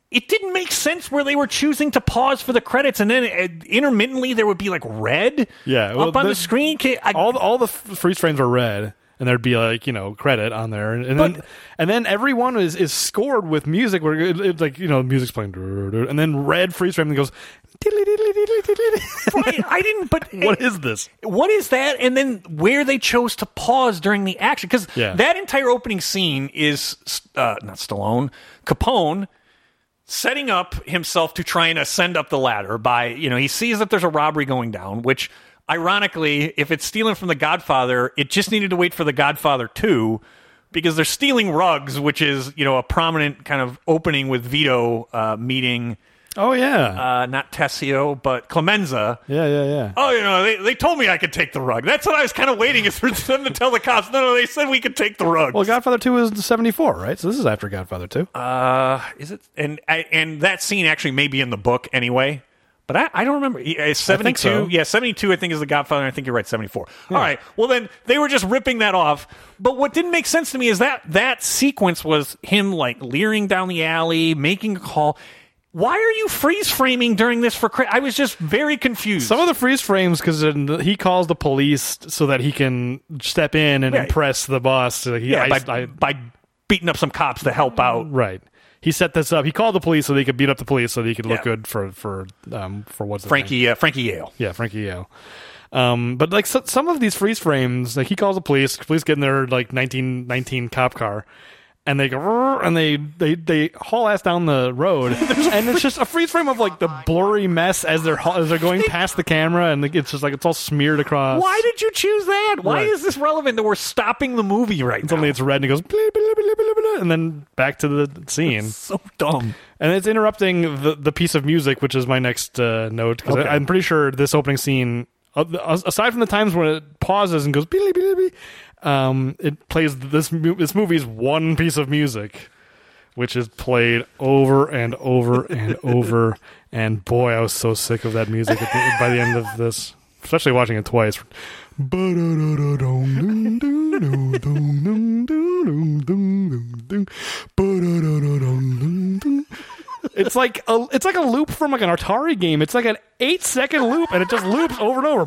It didn't make sense where they were choosing to pause for the credits, and then uh, intermittently there would be like red, Yeah, well, up on the, the- screen. I, all the, all the freeze frames were red, and there'd be like you know credit on there, and, and then and then everyone is is scored with music where it, it's like you know music's playing, and then red freeze frame that goes. I, I didn't. But What is this? what is that? And then where they chose to pause during the action because Yeah. that entire opening scene is uh, not Stallone, Capone setting up himself to try and ascend up the ladder by, you know, he sees that there's a robbery going down, which ironically, if it's stealing from the Godfather, it just needed to wait for the Godfather 2 because they're stealing rugs, which is, you know, a prominent kind of opening with Vito uh, meeting Oh yeah, uh, not Tessio, but Clemenza. yeah, yeah, yeah. Oh, you know, they, they told me I could take the rug. That's what I was kind of waiting is for them to tell the cops. No, no, they said we could take the rug. Well, Godfather Two is seventy four, right? So this is after Godfather Two. Uh, is it? And I- and that scene actually may be in the book anyway. But I, I don't remember. Yeah, Seventy two, so. yeah, seventy two. I think is the Godfather. I think you're right. Seventy four. All right. Well, then they were just ripping that off. But what didn't make sense to me is that that sequence was him like leering down the alley, making a call. Why are you freeze framing during this for? Cra- I was just very confused. Some of the freeze frames because he calls the police so that he can step in and Yeah. impress the boss. So he, yeah, I- by I- by beating up some cops to help out. right. He set this up. He called the police so he could beat up the police so he could look Yeah. good for for um for what's? Frankie uh, Frankie Yale. Yeah, Frankie Yale. Um, but like so, some of these freeze frames, like he calls the police, police get in their like nineteen nineteen cop car, and they go and they they they haul ass down the road, and it's just a freeze frame of like the blurry mess as they're as they're going past the camera, and like it's just like it's all smeared across. Why did you choose that? Why Right. is this relevant that we're stopping the movie right now? Suddenly it's red and it goes blah, blah, blah, blah, blah, blah, and then back to the scene. so dumb. And it's interrupting the the piece of music, which is my next uh, note because Okay. I'm pretty sure this opening scene, uh, aside from the times when it pauses and goes beep, beep, beep, um, it plays this this movie's one piece of music, which is played over and over and over. And boy, I was so sick of that music at the, by the end of this, especially watching it twice. It's like a it's like a loop from like an Atari game. It's like an eight second loop, and it just loops over and over.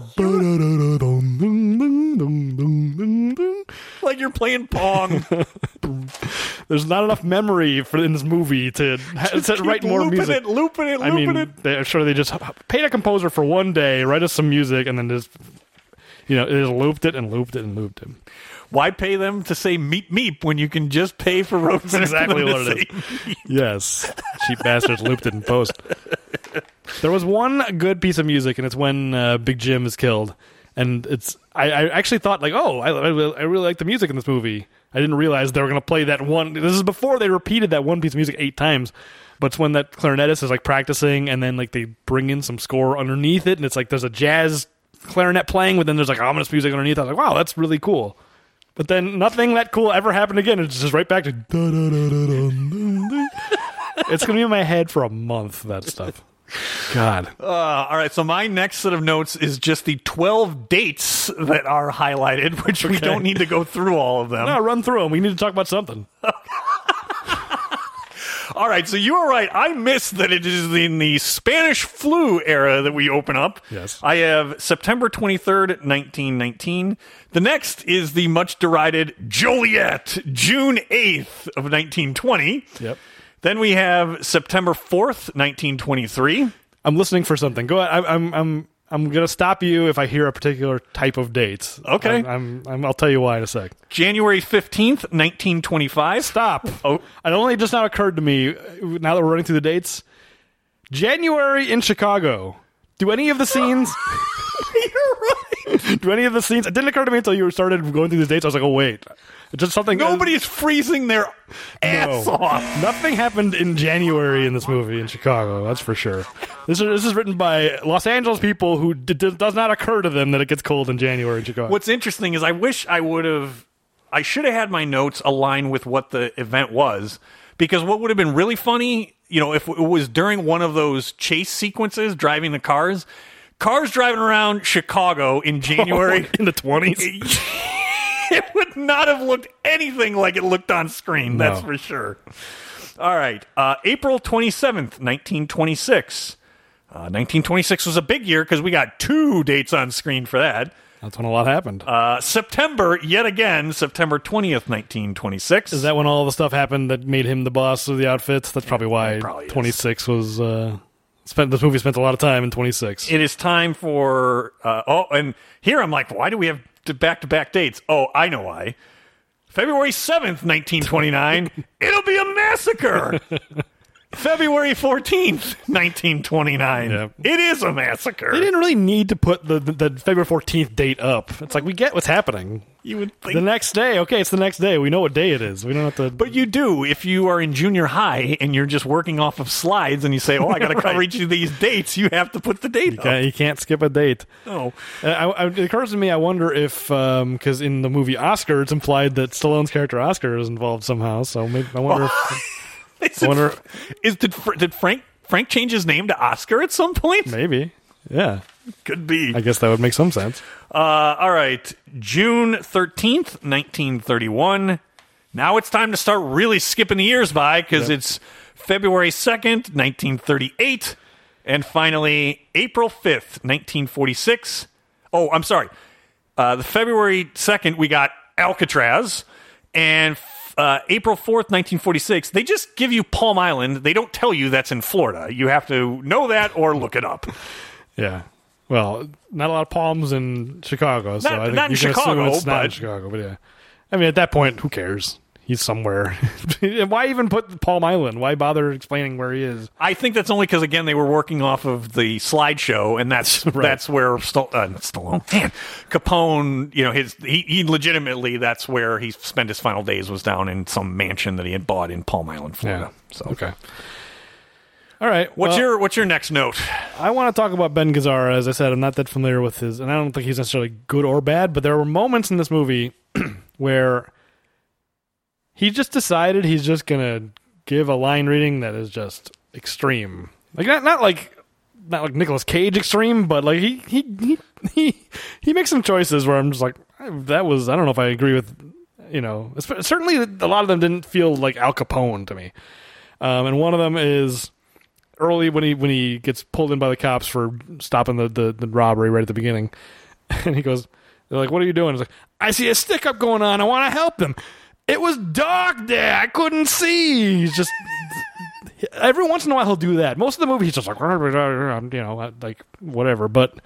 Like you're playing Pong. There's not enough memory for in this movie to, to write more looping music. it, looping it, I mean, it. they're sure they just paid a composer for one day, write us some music, and then just you know, it just looped it and looped it and looped it. Why pay them to say meep meep when you can just pay for Road That's exactly what it is. Yes, cheap bastards looped it in post. There was one good piece of music, and it's when uh, Big Jim is killed, and it's. I, I actually thought like, oh, I, I, really- I really like the music in this movie. I didn't realize they were going to play that one. This is before they repeated that one piece of music eight times. But it's when that clarinetist is like practicing, and then like they bring in some score underneath it, and it's like there's a jazz clarinet playing, but then there's like ominous music underneath. I was like, wow, that's really cool. But then nothing that cool ever happened again. It's just right back to. It's gonna be in my head for a month. That stuff. God. Uh, all right, so my next set of notes is just the 12 dates that are highlighted, which we Okay. don't need to go through all of them. No, run through them. We need to talk about something. All right, so you were right. I missed that it is in the Spanish flu era that we open up. Yes. I have September 23rd, 1919. The next is the much derided Joliet, June 8th of 1920. Yep. Then we have September 4th, 1923. I'm listening for something. Go ahead. I, I'm. I'm. I'm gonna stop you if I hear a particular type of dates. Okay. I'm. I'm, I'm I'll tell you why in a sec. January 15th, 1925. Stop. Oh. It only just now occurred to me. uh, Now that we're running through the dates, January in Chicago. Do any of the scenes? You're right. do any of the scenes? It didn't occur to me until you started going through these dates. I was like, oh wait, just something. Nobody's freezing their ass No. off. Nothing happened in January in this movie in Chicago. That's for sure. This is this is written by Los Angeles people who d- d- does not occur to them that it gets cold in January in Chicago. What's interesting is I wish I would have. I should have had my notes align with what the event was because what would have been really funny, you know, if it was during one of those chase sequences driving the cars, cars driving around Chicago in oh, January. in the twenties? it would not have looked anything like it looked on screen. That's for sure. All right, uh, April twenty seventh, nineteen twenty six. Uh, 1926 was a big year because we got two dates on screen for that. That's when a lot happened. Uh, September, yet again, September 20th, 1926. is that when all the stuff happened that made him the boss of the outfits? That's probably why probably is. twenty six was. Uh, spent this movie spent a lot of time in twenty six. it is time for. Uh, oh, and here I'm like, why do we have back to back dates? Oh, I know why. February 7th, 1929. it'll be a massacre. February 14th, 1929. Yep. It is a massacre. They didn't really need to put the, the, the February 14th date up. It's like we get what's happening. You would think. The next day, okay, it's the next day. We know what day it is. We don't have to. but you do if you are in junior high and you're just working off of slides and you say, "Oh, I got to cover Right. each of these dates." You have to put the date you can't, you can't skip a date. up. No. Uh, I, I, it occurs to me, I wonder if, because in the movie Oscar, it's implied that Stallone's character Oscar is involved somehow. So maybe I wonder if Is, I wonder- is did did Frank Frank change his name to Oscar at some point? maybe. Yeah, Could be. I guess that would make some sense. Uh, all right, June 13th, 1931. Now it's time to start really skipping the years by because it's February 2nd, 1938. And finally, April 5th, 1946. Oh, I'm sorry. Uh, the February 2nd, we got Alcatraz. And uh, April 4th, 1946, they just give you Palm Island. They don't tell you that's in Florida. You have to know that or look it up. Yeah. Well, not a lot of palms in Chicago, so Not- I think you can Chicago, assume it's not in Chicago. But yeah, I mean, at that point, who cares? He's somewhere. Why even put Palm Island? Why bother explaining where he is? I think that's only because again they were working off of the slideshow, and that's Right. that's where St- uh, Stallone, man, Capone, you know, his he, he legitimately that's where he spent his final days was down in some mansion that he had bought in Palm Island, Florida. So, okay. All right. what's well, your what's your next note? I want to talk about Ben Gazzara. As I said, I'm not that familiar with his, and I don't think he's necessarily good or bad. But there were moments in this movie where he just decided he's just gonna give a line reading that is just extreme. Like not not like not like Nicolas Cage extreme, but like he he he he, he makes some choices where I'm just like that was I don't know if I agree with you know certainly a lot of them didn't feel like Al Capone to me, um, and one of them is early when he when he gets pulled in by the cops for stopping the, the, the robbery right at the beginning, and he goes, "They're like, what are you doing?" He's like, "I see a stick up going on. I want to help them. It was dark there. I couldn't see." He's just every once in a while he'll do that. Most of the movie he's just like, you know, like whatever. But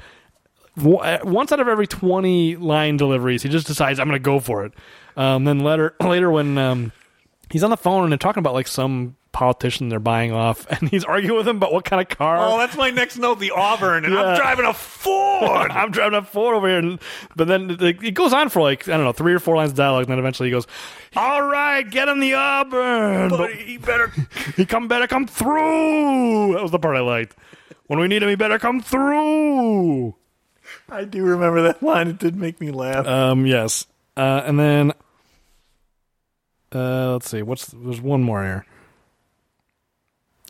w- once out of every twenty line deliveries, he just decides I'm going to go for it. Um, then later later when um, he's on the phone and they're talking about like some politician they're buying off, and he's arguing with him about what kind of car. Oh, that's my next note. The Auburn, and Yeah. I'm driving a Ford. I'm driving a Ford over here, and, but then like, it goes on for like I don't know three or four lines of dialogue, and then eventually he goes, "All right, get him the Auburn, but But he better. he come better come through." That was the part I liked. When we need him, he better come through. I do remember that line. It did make me laugh. Um, yes, uh, and then uh, let's see, what's there's one more here.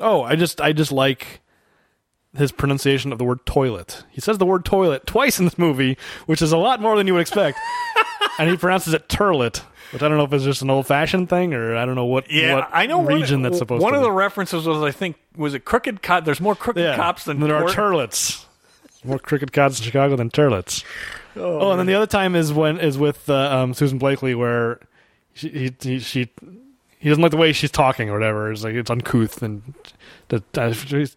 Oh, I just I just like his pronunciation of the word toilet. He says the word toilet twice in this movie, which is a lot more than you would expect. and he pronounces it turlet, which I don't know if it's just an old fashioned thing or I don't know what, Yeah, what I know one- region that's supposed One to of be. the references was, I think, was it crooked cop? There's more crooked yeah. cops than there are turlets. More crooked cops in Chicago than turlets. Oh, and then the other time is when is with uh, um, Susan Blakely, where she he, he she he doesn't like the way she's talking or whatever. It's like it's uncouth and the uh,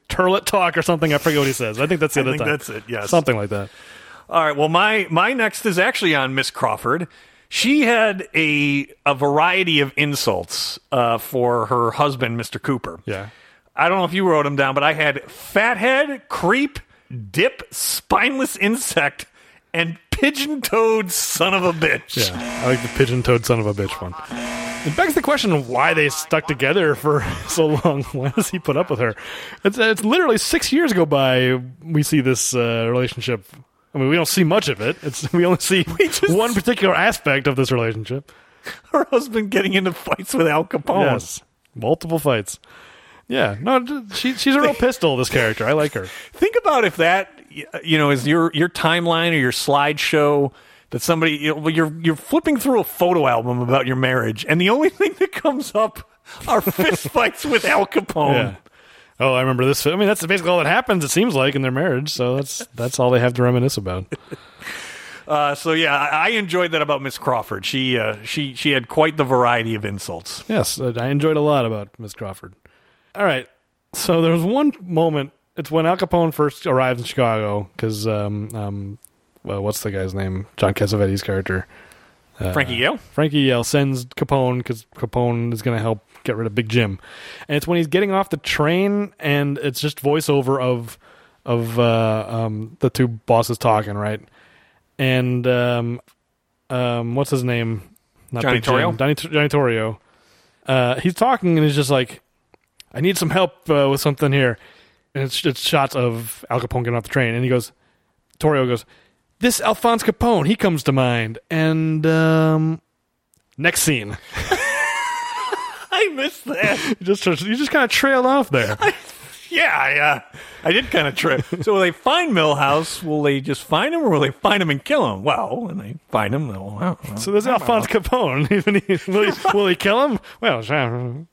turlet talk or something. I forget what he says. I think that's the I other think time. that's it, yes. something like that. All right. Well, my my next is actually on Miss Crawford. She had a a variety of insults uh, for her husband, Mr. Cooper. Yeah. I don't know if you wrote them down, but I had fathead, creep, dip, spineless insect, and pigeon-toed son of a bitch. Yeah, I like the pigeon-toed son of a bitch one. It begs the question why they stuck together for so long. Why does he put up with her? It's it's literally six years go by. We see this uh, relationship. I mean, we don't see much of it. It's we only see just- one particular aspect of this relationship. Her husband getting into fights with Al Capone. Yes, multiple fights. Yeah, no, she, she's a real pistol. This character, I like her. Think about if that you know is your your timeline or your slideshow that somebody you know, you're you're flipping through a photo album about your marriage, and the only thing that comes up are fist fights with Al Capone. Yeah. Oh, I remember this. I mean, that's basically all that happens. It seems like in their marriage. So that's that's all they have to reminisce about. Uh, so yeah, I I enjoyed that about Miss Crawford. She uh, she she had quite the variety of insults. Yes, I enjoyed a lot about Miss Crawford. All right, so there was one moment. It's when Al Capone first arrives in Chicago because, um, um, well, what's the guy's name? John Cassavetes' character. Frankie Yale. Frankie Yale sends Capone because Capone is going to help get rid of Big Jim, and it's when he's getting off the train, and it's just voiceover of of uh, um, the two bosses talking, right? And um, um, what's his name? Not Johnny Big Jim. Torrio? Johnny, Johnny Torrio. Uh, he's talking, and he's just like, "I need some help uh, with something here," and it's it's shots of Al Capone getting off the train, and he goes, Torrio goes, "This Alphonse Capone, he comes to mind." And um, next scene, I missed that. you just you just kind of trailed off there. yeah, I, uh, I did kind of trip. so will they find Milhouse? Will they just find him, or will they find him and kill him? Well, when they find him, they'll. Well, well, So there's Alphonse Capone. Even he, will, he, will he kill him? Well, sure.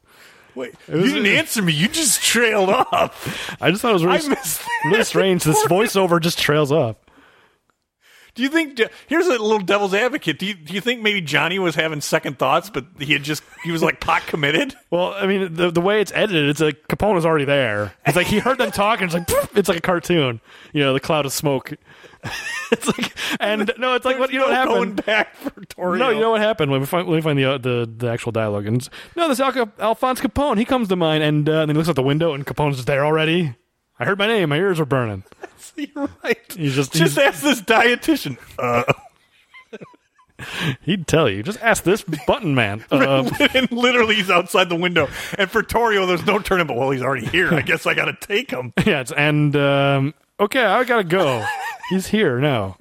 Wait, was- you didn't answer me. You just trailed off. I just thought it was really, really strange. This voiceover just trails off. Do you think? Here's a little devil's advocate. Do you, do you think maybe Johnny was having second thoughts, but he had just he was like pot committed? Well, I mean, the the way it's edited, it's like Capone was already there. It's like he heard them talking. It's like it's like a cartoon. You know, the cloud of smoke. it's like, and no, it's like what you know what No Going happened. back for Torrio. No, you know what happened when we find when we find the uh, the, the actual dialogue. And no, this Al- Alphonse Capone, he comes to mind, and, uh, and he looks out the window, and Capone's just there already. I heard my name, my ears are burning. You're right. He's just- just he's- ask this dietitian. Uh, He'd tell you. Just ask this button man. Uh, and literally, he's outside the window. And for Torrio, there's no turning. But well, he's already here. I guess I got to take him. yeah, it's, and um, okay, I gotta go. He's here now.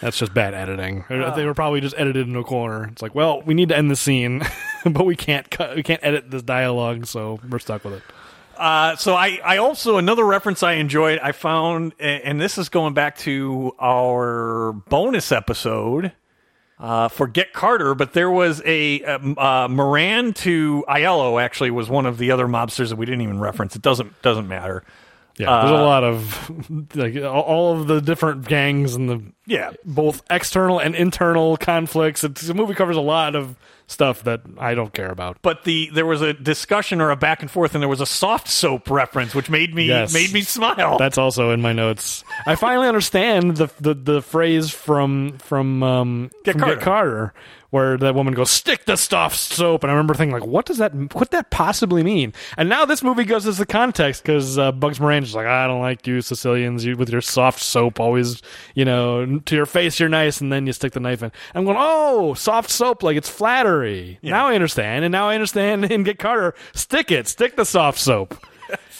That's just bad editing. They were probably just edited in a corner. It's like, well, we need to end the scene, but we can't cut. We can't edit this dialogue, so we're stuck with it. Uh, so I, I also another reference I enjoyed. I found, and this is going back to our bonus episode uh, for Get Carter. But there was a um, uh, Moran to Aiello. Actually, was one of the other mobsters that we didn't even reference. It doesn't doesn't matter. Yeah, there's a lot of like all- all of the different gangs and the Yeah, both external and internal conflicts. It's, the movie covers a lot of stuff that I don't care about. but the there was a discussion or a back and forth, and there was a soft soap reference, which made me Yes. made me smile. That's also in my notes. I finally understand the the, the phrase from from, um, Get from Carter. Get Carter, where that woman goes, "Stick the soft soap," and I remember thinking, like, what does that what that possibly mean? And now this movie goes as the context because uh, Bugs Moran's just like, I don't like you Sicilians, you with your soft soap, always, you know, to your face you're nice, and then you stick the knife in. I'm going, oh, soft soap, like it's flattery. Now I understand, and now I understand and Get Carter, stick it, stick the soft soap.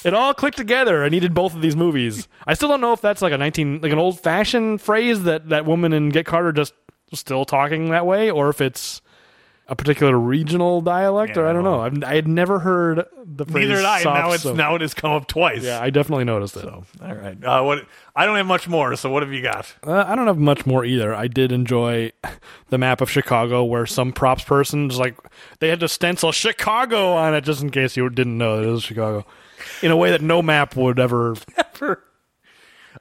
It all clicked together. I needed both of these movies. I still don't know if that's like a nineteen, like an old fashioned phrase that that woman in Get Carter just still talking that way, or if it's a particular regional dialect, or I don't know. I've, I had never heard the phrase. Neither did I. Now it's soap. now it has come up twice. Yeah, I definitely noticed it. All right. Uh, what? I don't have much more. So what have you got? Uh, I don't have much more either. I did enjoy the map of Chicago where some props person was like they had to stencil Chicago on it just in case you didn't know that it was Chicago, in a way that no map would ever. ever.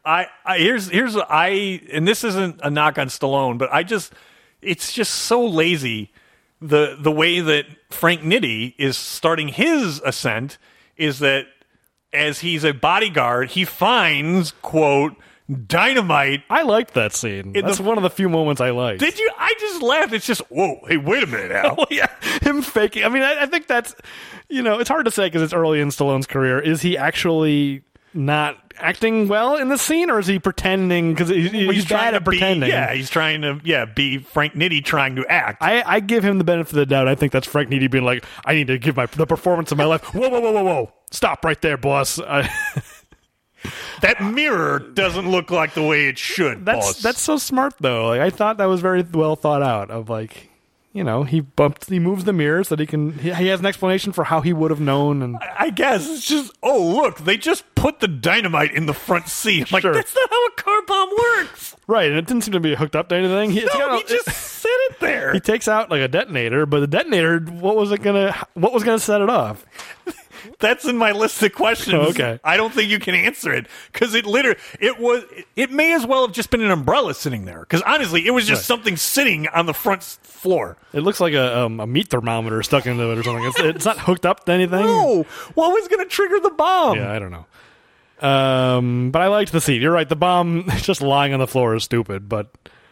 I, I here's here's I and this isn't a knock on Stallone, but I just it's just so lazy the the way that Frank Nitti is starting his ascent is that as he's a bodyguard, he finds quote dynamite. I liked that scene. In That's the- one of the few moments I liked. Did you? I just laughed. It's just whoa. Hey, wait a minute, Al. Yeah, him faking. I mean, I, I think that's you know, it's hard to say because it's early in Stallone's career. Is he actually not acting well in the scene, or is he pretending? Because he's, he's, trying bad to at pretending. Yeah, he's trying to yeah be Frank Nitti trying to act. I, I give him the benefit of the doubt. I think that's Frank Nitti being like, I need to give my the performance of my life. Whoa, whoa, whoa, whoa, whoa! Stop right there, boss. I, that mirror doesn't look like the way it should. that's boss. that's so smart though. Like I thought that was very well thought out. Of like, you know, he bumped, he moves the mirror so that he can. He, he has an explanation for how he would have known. And I guess it's just oh look, they just put the dynamite in the front seat. Like Sure. that's not how a car bomb works. right, and it didn't seem to be hooked up to anything. He, it's No, got he just set it there. he takes out like a detonator, but the detonator, what was it gonna? What was gonna set it off? That's in my list of questions. Oh, okay. I don't think you can answer it because it literally it was it may as well have just been an umbrella sitting there because honestly it was just Right. something sitting on the front floor. It looks like a um, a meat thermometer stuck into it or something. It's, it's not hooked up to anything. No, what was going to trigger the bomb? Yeah, I don't know. Um, but I liked the scene. You're right. The bomb just lying on the floor is stupid, but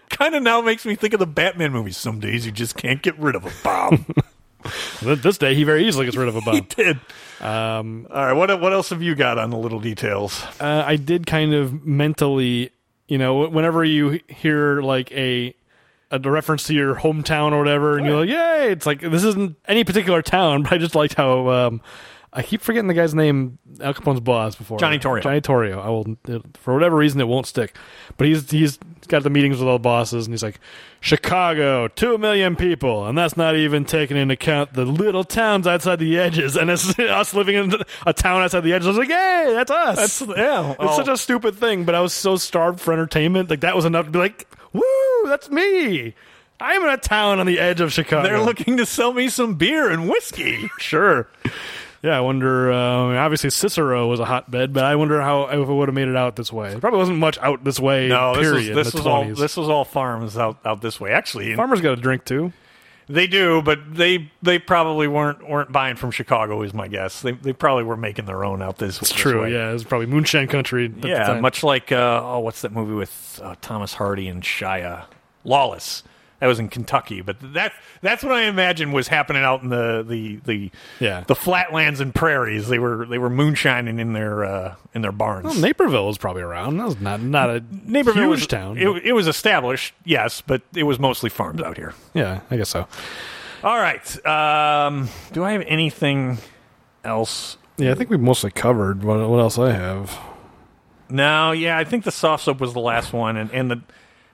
kind of now makes me think of the Batman movies. Some days you just can't get rid of a bomb. Th- This day, he very easily gets rid of a he did. Um, All right, what what else have you got on the little details? uh, I did kind of mentally, you know, whenever you hear like a a reference to your hometown or whatever, and you're like, "Yay!" It's like this isn't any particular town, but I just liked how um, I keep forgetting the guy's name, Al Capone's boss before Johnny Torrio. Johnny Torrio. I will, for whatever reason, it won't stick. But he's he's got the meetings with all the bosses, and he's like, "Chicago, two million people, and that's not even taking into account the little towns outside the edges, and it's us living in a town outside the edges." I was like, "Hey, that's us." That's yeah. It's such a stupid thing, but I was so starved for entertainment. Like that was enough to be like, "Woo, that's me." I'm in a town on the edge of Chicago. They're looking to sell me some beer and whiskey. sure. Yeah, I wonder. Uh, obviously, Cicero was a hotbed, but I wonder how if it would have made it out this way. There probably wasn't much out this way. No, this period. was this was all this was all farms out out this way. Actually, Farmers got a drink too. they do, but they they probably weren't weren't buying from Chicago. Is my guess. They they probably were making their own out this. It's true. Yeah, it was probably moonshine country. yeah. Much like uh, oh, what's that movie with uh, Thomas Hardy and Shia Lawless? That was in Kentucky, but that that's what I imagine was happening out in the the the Yeah. the flatlands and prairies. They were they were moonshining in their uh, in their barns. Well, Naperville was probably around. That was not not a Naperville huge was, town. It, it was established, yes, but it was mostly farms out here. yeah, I guess so. All right. Um, do I have anything else? Yeah, I think we mostly covered. What, what else I have? No, yeah, I think the soft soap was the last one, and, and the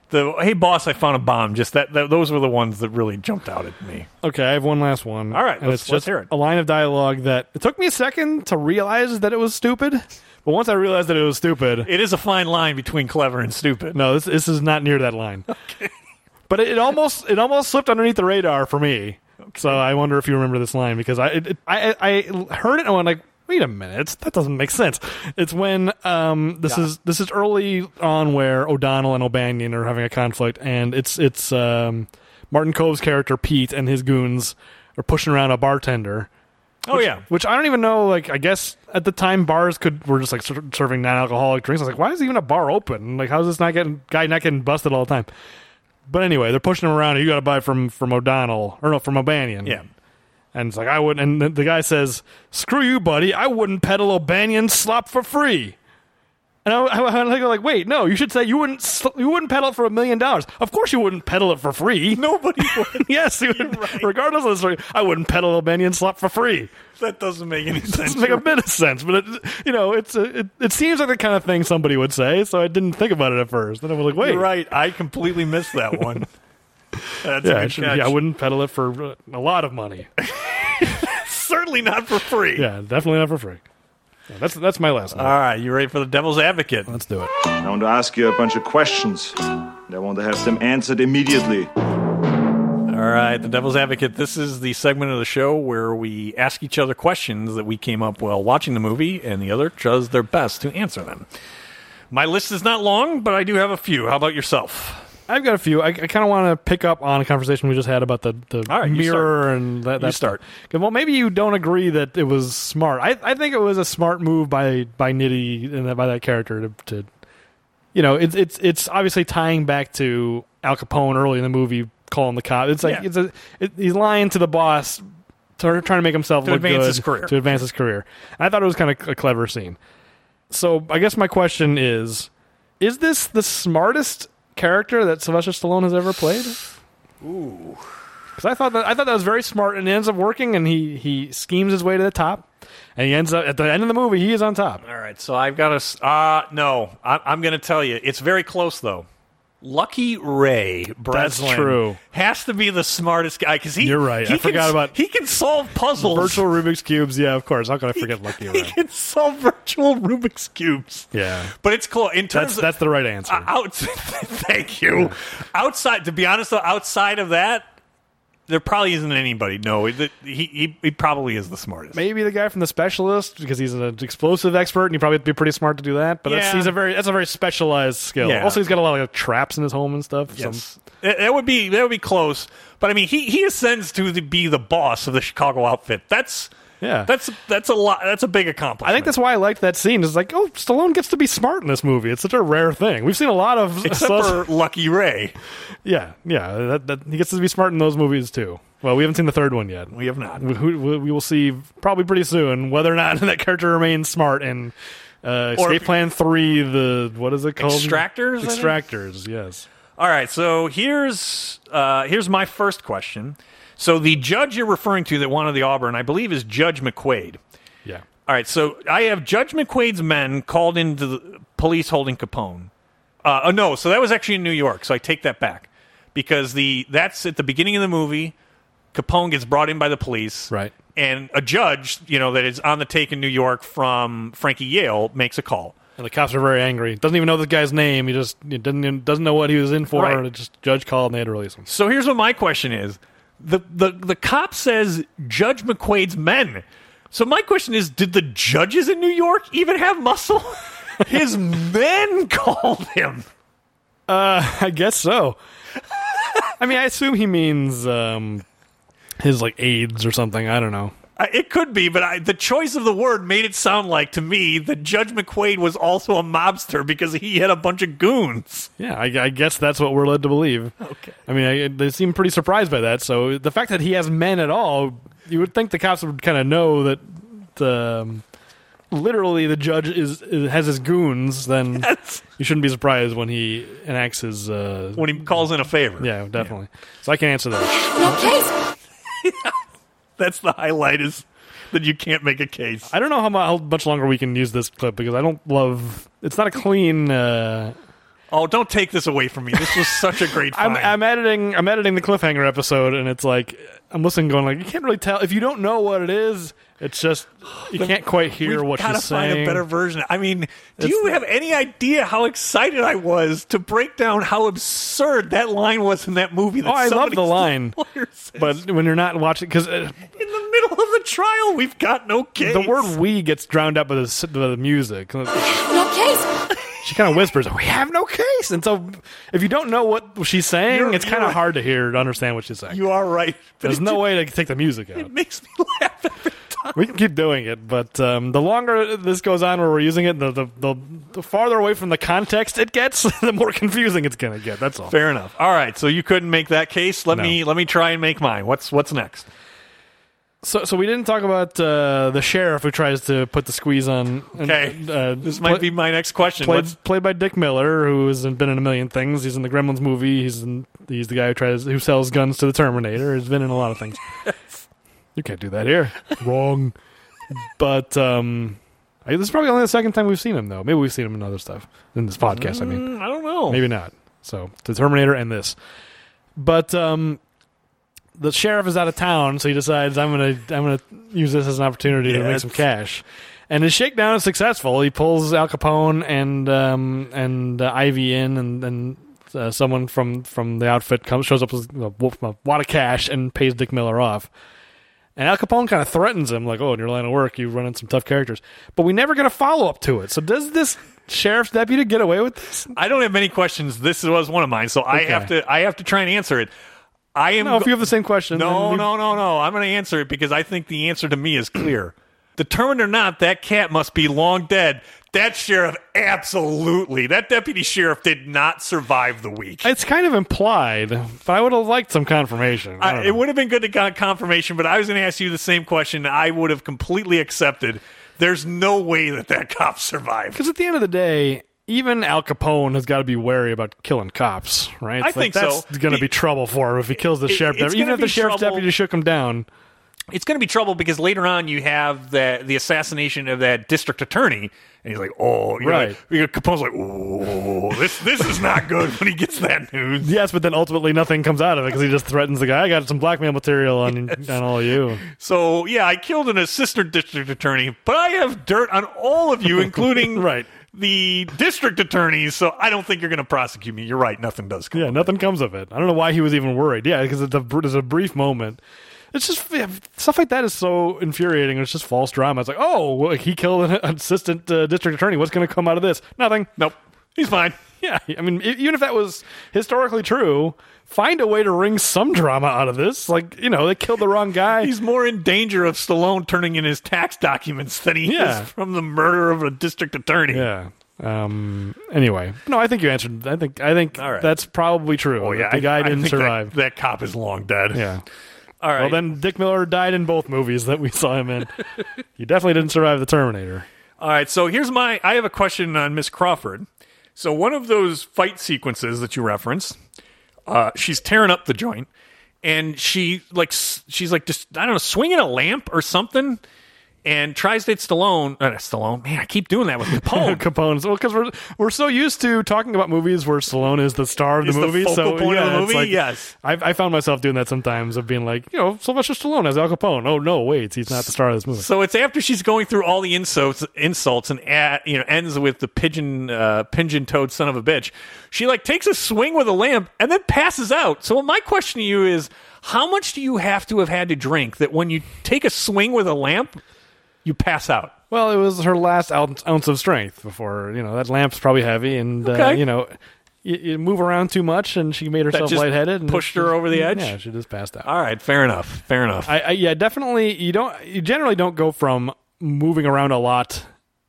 the hey boss, I found a bomb. Just that, that those were the ones that really jumped out at me. Okay, I have one last one. All right, and let's- it's let's just hear it. a line of dialogue that it took me a second to realize that it was stupid, but once I realized that it was stupid, It is a fine line between clever and stupid. no, this this is not near that line. Okay, but it, it almost it almost slipped underneath the radar for me. So I wonder if you remember this line because I it, it- I I heard it and I went like. Wait a minute, that doesn't make sense. It's when um, this is this is early on where O'Donnell and O'Banion are having a conflict, and it's it's um, Martin Kove's character Pete and his goons are pushing around a bartender, Oh yeah, which I don't even know. Like, I guess at the time bars could were just like ser- serving non-alcoholic drinks. I was like, why is even a bar open? Like, how's this not getting guy not getting busted all the time? But anyway, they're pushing him around. You got to buy from from O'Donnell or no from O'Banion. yeah. And it's like I wouldn't. And the, guy says, "Screw you, buddy. I wouldn't peddle O'Banion slop for free." And I, I, I go like, wait, no, you should say you wouldn't sl- you wouldn't peddle it for a million dollars. Of course, you wouldn't peddle it for free. Nobody would. yes, you would, regardless of the story, I wouldn't peddle O'Banion slop for free. that doesn't make any sense. doesn't make a bit of sense, but it, you know, it's a, it, it seems like the kind of thing somebody would say. So I didn't think about it at first. Then I was like, wait, You're right. I completely missed that one. That's yeah, a I, good should- catch. yeah, I wouldn't peddle it for a lot of money. Certainly not for free. Yeah, definitely not for free. Yeah, that's that's my last one. All right, you ready for the devil's advocate? Let's do it. I want to ask you a bunch of questions. And I want to have them answered immediately. All right, the devil's advocate. This is the segment of the show where we ask each other questions that we came up while watching the movie, and the other does their best to answer them. My list is not long, but I do have a few. How about yourself? I've got a few. I, I kind of want to pick up on a conversation we just had about the, the All right, you mirror and that. that start. stuff. 'Cause, Well, maybe you don't agree that it was smart. I, I think it was a smart move by by Nitti and that- by that character to, to you know, it's it's it's obviously tying back to Al Capone early in the movie, calling the cop. It's like Yeah. it's a it, he's lying to the boss, to, trying to make himself To look advance good his career. to advance his career. And I thought it was kind of a clever scene. So I guess my question is: Is this the smartest character that Sylvester Stallone has ever played? Ooh, because I thought that I thought that was very smart, and it ends up working. And he he schemes his way to the top, and he ends up at the end of the movie. He is on top. All right, so I've got a. Uh, no, I, I'm going to tell you. It's very close, though. Lucky Ray That's true. has to be the smartest guy because he. You're right. he I can forgot about- He can solve puzzles. Virtual Rubik's cubes, yeah, of course. How could I forget Lucky He Ray? can solve virtual Rubik's cubes. Yeah, But it's cool in terms that's of that's the right answer. Uh, out, thank you. Outside, to be honest, though, outside of that, there probably isn't anybody. No, he, he he probably is the smartest. Maybe the guy from the specialist because he's an explosive expert and he probably be pretty smart to do that. But that's, he's a very that's a very specialized skill. Yeah. Also, he's got a lot of like, traps in his home and stuff. Yes, that that would be that would be close. But I mean, he he ascends to the, be the boss of the Chicago outfit. That's Yeah. That's that's a lot. That's a big accomplishment. I think that's why I liked that scene. It's like, oh, Stallone gets to be smart in this movie. It's such a rare thing. We've seen a lot of except for Lucky Ray. yeah, yeah. That, that, he gets to be smart in those movies too. Well, we haven't seen the third one yet. We have not. We, we, we will see probably pretty soon whether or not that character remains smart in uh, Escape Plan Three. The what is it called? Extractors, Extractors. Yes. All right, so here's uh, here's my first question. So the judge you're referring to that wanted the Auburn, I believe, is Judge McQuaid. Yeah. All right, so I have Judge McQuaid's men called into the police holding Capone. Uh, oh no, so that was actually in New York. So I take that back because the that's at the beginning of the movie. Capone gets brought in by the police, Right. And a judge, you know, that is on the take in New York from Frankie Yale makes a call. And the cops are very angry. Doesn't even know this guy's name. He just doesn't doesn't know what he was in for. Right. And just judge called and they had to release him. So here's what my question is: the the the cop says Judge McQuaid's men. So my question is: Did the judges in New York even have muscle? His men called him. I guess so. I mean, I assume he means um, his like aides or something. I don't know. I- It could be, but I, the choice of the word made it sound like to me that Judge McQuaid was also a mobster because he had a bunch of goons. Yeah, I, I guess that's what we're led to believe. Okay. I mean, I, they seem pretty surprised by that. So the fact that he has men at all, you would think the cops would kind of know that um, literally the judge is, is has his goons. Then That's you shouldn't be surprised when he enacts his. Uh, when he calls in a favor. yeah, definitely. So I can answer that. No case. That's the highlight is that you can't make a case. I don't know how, much longer we can use this clip because I don't love. It's not a clean. Uh, Oh, don't take this away from me. This was such a great I'm, find. I'm editing. I'm editing the cliffhanger episode, and it's like I'm listening, going like you can't really tell if you don't know what it is. It's just you can't quite hear We've what gotta she's find saying. a better version. I mean, do It's you have any idea how excited I was to break down how absurd that line was in that movie? That Oh, I love the line, but when you're not watching, because uh, in the middle of the trial, we've got no case. the word "we" gets drowned out by the, by the music. She kind of whispers, "We have no case," and so if you don't know what she's saying, You're- it's kind of hard to hear to understand what she's saying. You are right. There's no way to take the music out. It makes me laugh every time. We can keep doing it, but um, the longer this goes on, where we're using it, the, the the the farther away from the context it gets, the more confusing it's going to get. That's all. Fair enough. All right, so you couldn't make that case. Let No. me let me try and make mine. What's what's next? So, so we didn't talk about uh, the sheriff who tries to put the squeeze on. and, Okay, uh, this might be my next question. played, played by Dick Miller, who has been in a million things. He's in the Gremlins movie. He's in, he's the guy who tries who sells guns to the Terminator. He's been in a lot of things. you can't do that here. Wrong. But um, I, this is probably only the second time we've seen him, though. Maybe we've seen him in other stuff in this podcast. I mean, Mm, I don't know. maybe not. So the Terminator and this, but um, the sheriff is out of town, so he decides I'm gonna I'm gonna use this as an opportunity to Yeah, make some cash. And his shakedown is successful. He pulls Al Capone and um, and uh, Ivy in, and and uh, someone from from the outfit comes shows up with a, a wad of cash and pays Dick Miller off. And Al Capone kind of threatens him, like, "Oh, in your line of work, you run into some tough characters." But we never get a follow up to it. So does this sheriff's deputy get away with this? I don't have many questions. This was one of mine, so I have to I have to try and answer it. I am No, if you have the same question, No, we- no, no, no. I'm going to answer it because I think the answer to me is clear. Determined or not, that cat must be long dead. That sheriff, absolutely. That deputy sheriff did not survive the week. It's kind of implied, but I would have liked some confirmation. I I, it would have been good to get confirmation, but I was going to ask you the same question. I would have completely accepted. There's no way that that cop survived. Because at the end of the day, even Al Capone has got to be wary about killing cops, right? I Like, think that's so. going to be trouble for him if he kills the It- sheriff. Even if the sheriff's trouble. deputy shook him down. it's going to be trouble because later on you have the the assassination of that district attorney, and he's like, "Oh, you're Right. Like, you're- Capone's like, "Oh, this this is not good." When he gets that news, Yes, but then ultimately nothing comes out of it because he just threatens the guy. I got some blackmail material on on all of you. so yeah, I killed an assistant district attorney, but I have dirt on all of you, including Right. The district attorneys. So I don't think you're going to prosecute me. You're right, nothing does come. Yeah, nothing comes of it. I don't know why he was even worried. Yeah, because it's a, there's a brief moment. It's just yeah, stuff like that is so infuriating. It's just false drama. It's like, oh, well, he killed an assistant uh, district attorney. What's going to come out of this? Nothing. Nope. He's fine. Yeah, I mean, even if that was historically true, find a way to wring some drama out of this. Like, you know, they killed the wrong guy. He's more in danger of Stallone turning in his tax documents than he Yeah. is from the murder of a district attorney. yeah. Um. Anyway, no, I think you answered. I think. I think right. that's probably true. Oh that yeah, the guy I- I didn't that- survive. That, cop is long dead. yeah. All right. Well, then Dick Miller died in both movies that we saw him in. he definitely didn't survive the Terminator. All right, so here's my. I have a question on Miss Crawford. So one of those fight sequences that you referenced, uh, she's tearing up the joint, and she like she's like just I don't know swinging a lamp or something, and tries to hit Stallone. Uh, Stallone, man, I keep doing that with Capone. Capone's well because we're we're so used to talking about movies where Stallone is the star of He's the the movie. focal so point of yeah, the it's movie? like- Yes. I, I found myself doing that sometimes of being like, you know, Sylvester Stallone as Al Capone. Oh no, wait, he's not the star of this movie. So it's after she's going through all the insults, insults, and at, you know ends with the pigeon, uh, pigeon toed son of a bitch. She like takes a swing with a lamp and then passes out. So my question to you is, how much do you have to have had to drink that when you take a swing with a lamp, you pass out? Well, it was her last ounce, ounce of strength before you know that lamp's probably heavy, and uh, you know. You, you move around too much, and she made herself lightheaded, and pushed she- her over the edge? Yeah, she just passed out. All right, fair enough. Fair enough. I, I yeah, definitely. You don't. You generally don't go from moving around a lot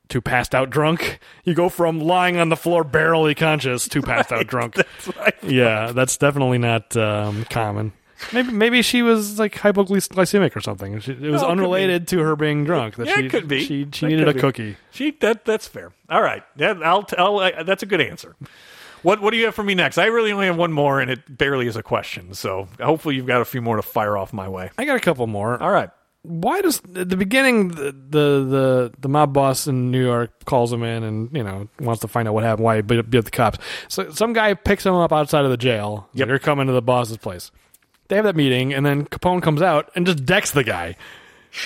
to passed out drunk. You go from lying on the floor barely conscious to passed out drunk. That's. Yeah, that's definitely not um, common. Maybe maybe she was like hypoglycemic or something. She, it was No, it unrelated to her being drunk. That Yeah, she, it could be. She she needed a be. cookie. She that that's fair. All right. Yeah, I'll tell. Uh, that's a good answer. What what do you have for me next? I really only have one more, and it barely is a question. So hopefully you've got a few more to fire off my way. I got a couple more. All right. why does at the beginning the, the the the mob boss in New York calls him in and you know wants to find out what happened, why he beat, beat the cops. So some guy picks him up outside of the jail. Yep. They're coming to the boss's place. They have that meeting, and then Capone comes out and just decks the guy.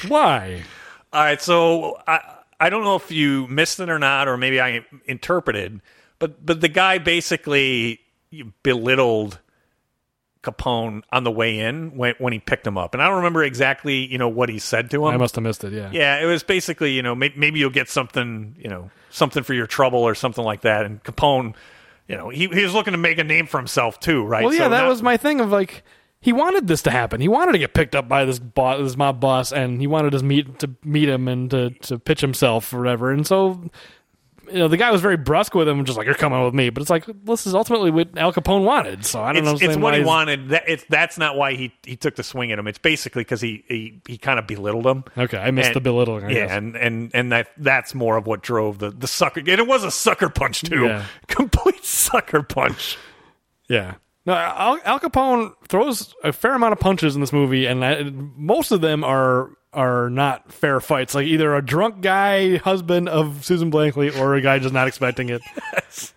Why? All right, so I I don't know if you missed it or not, or maybe I interpreted, but but the guy basically belittled Capone on the way in when when he picked him up, and I don't remember exactly you know what he said to him. I must have missed it. Yeah. Yeah, it was basically you know may, maybe you'll get something you know something for your trouble or something like that, and Capone. You know, he, he was looking to make a name for himself too, right? Well, yeah, So that not- was my thing of like he wanted this to happen. He wanted to get picked up by this boss, this mob boss, and he wanted to meet to meet him and to to pitch himself or whatever. And so, you know, the guy was very brusque with him, just like you're coming with me. But it's like this is ultimately what Al Capone wanted. So I don't it's, know. it's what he wanted. That, it's that's not why he he took the swing at him. It's basically because he he, he kind of belittled him. Okay, I missed And- the belittling. I yeah, guess. and and and that that's more of what drove the the sucker. And it was a sucker punch too. Yeah. Complete sucker punch. Yeah. No, Al, Al Capone throws a fair amount of punches in this movie, and I, most of them are are not fair fights. Like either a drunk guy, husband of Susan Blakely, or a guy just not expecting it.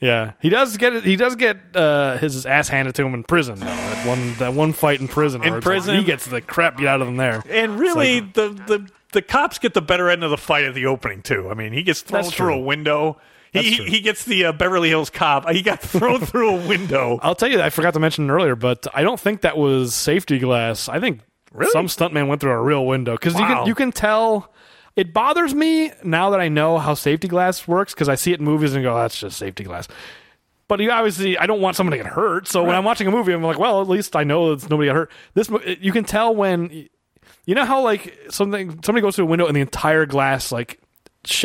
Yeah, he does get. He does get uh, his ass handed to him in prison. Though that one that one fight in prison, In it's like prison? he gets the crap beat out of him there. And really, the the the cops get the better end of the fight at the opening too. I mean, he gets thrown through true. a window. He, he gets the uh, Beverly Hills cop. He got thrown through a window. I'll tell you, I forgot to mention earlier, but I don't think that was safety glass. I think Really? some stuntman went through a real window because you Wow. can you can tell. It bothers me now that I know how safety glass works because I see it in movies and go, "That's just safety glass." But you obviously, I don't want someone to get hurt. So when I'm watching a movie, I'm like, "Well, at least I know it's nobody got hurt." This mo- you can tell when you know how like something somebody goes through a window and the entire glass like sh-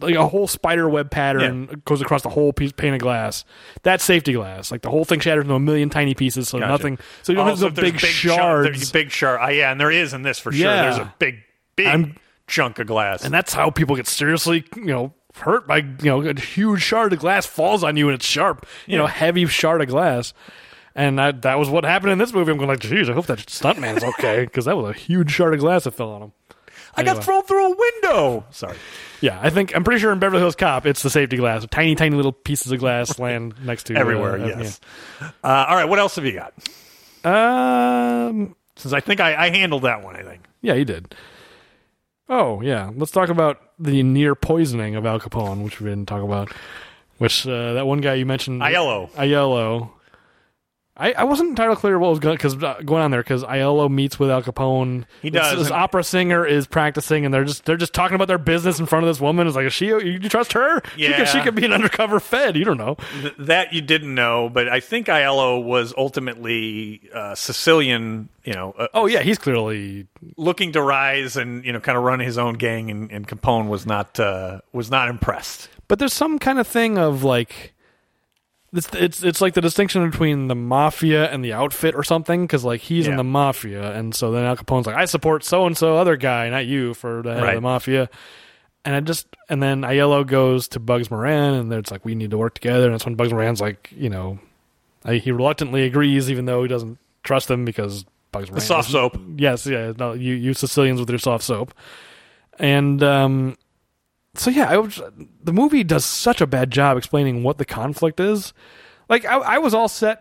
like a whole spider web pattern goes across the whole piece pane of glass. That's safety glass. Like the whole thing shatters into a million tiny pieces, so Gotcha. nothing. So you don't Oh, have so those big, shard- shards. there's big shard. Uh, yeah, and there is in this for sure. Yeah. There's a big, big I'm- chunk of glass. and that's how people get seriously, you know, hurt by you know a huge shard of glass falls on you and it's sharp, you know, heavy shard of glass. And I, that was what happened in this movie. I'm going like, geez, I hope that stuntman's okay because that was a huge shard of glass that fell on him. I got thrown through a window. Sorry. Yeah, I think I'm pretty sure in Beverly Hills Cop, it's the safety glass, tiny, tiny little pieces of glass land next to you. Everywhere, uh, yes. Uh, all right, what else have you got? Um, Since I think I, I handled that one, I think. Yeah, you did. Oh, yeah. Let's talk about the near poisoning of Al Capone, which we didn't talk about. Which uh, that one guy you mentioned, Aiello. Aiello. I, I wasn't entirely clear what was going cause, uh, going on there because Aiello meets with Al Capone. He This- does, This, and- opera singer is practicing, and they're just they're just talking about their business in front of this woman. It's like, is she? You, trust her? She could, she could be an undercover Fed. You don't know. Th- that you didn't know, but I think Aiello was ultimately uh, Sicilian. You know, uh, Oh yeah, he's clearly looking to rise and you know kind of run his own gang, and, and Capone was not uh, was not impressed. but there's some kind of thing of like it's it's it's like the distinction between the mafia and the outfit or something because like he's in the mafia and so then Al Capone's like I support so and so other guy not you for the head of the mafia. And I just and then Aiello goes to Bugs Moran and it's like we need to work together. And that's when Bugs Moran's like you know I, he reluctantly agrees even though he doesn't trust him because Bugs Moran soft soap. yes yeah no you you Sicilians with your soft soap. And um so yeah, I was, the movie does such a bad job explaining what the conflict is. Like I, I was all set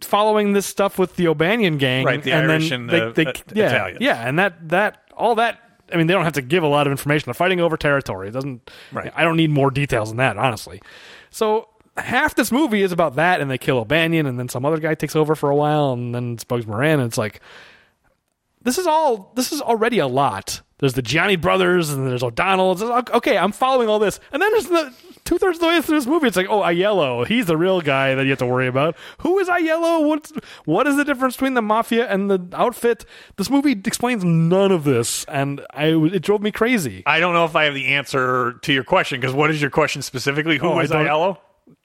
following this stuff with the O'Banion gang, Right, the and Irish then and they, the, they, uh, yeah, Italians. yeah, and that that all that. I mean, they don't have to give a lot of information. They're fighting over territory. It doesn't. Right. I don't need more details than that, honestly. So half this movie is about that, and they kill O'Banion, and then some other guy takes over for a while, and then it's Bugs Moran, and it's like this is all this is already a lot. There's the Genna brothers and there's O'Donnell. It's like, okay, I'm following all this, and then there's the two thirds of the way through this movie. It's like, oh, Aiello, he's the real guy that you have to worry about. Who is Aiello? What's what is the difference between the mafia and the outfit? This movie explains none of this, and I it drove me crazy. I don't know if I have the answer to your question because what is your question specifically? Who Oh, I was Aiello?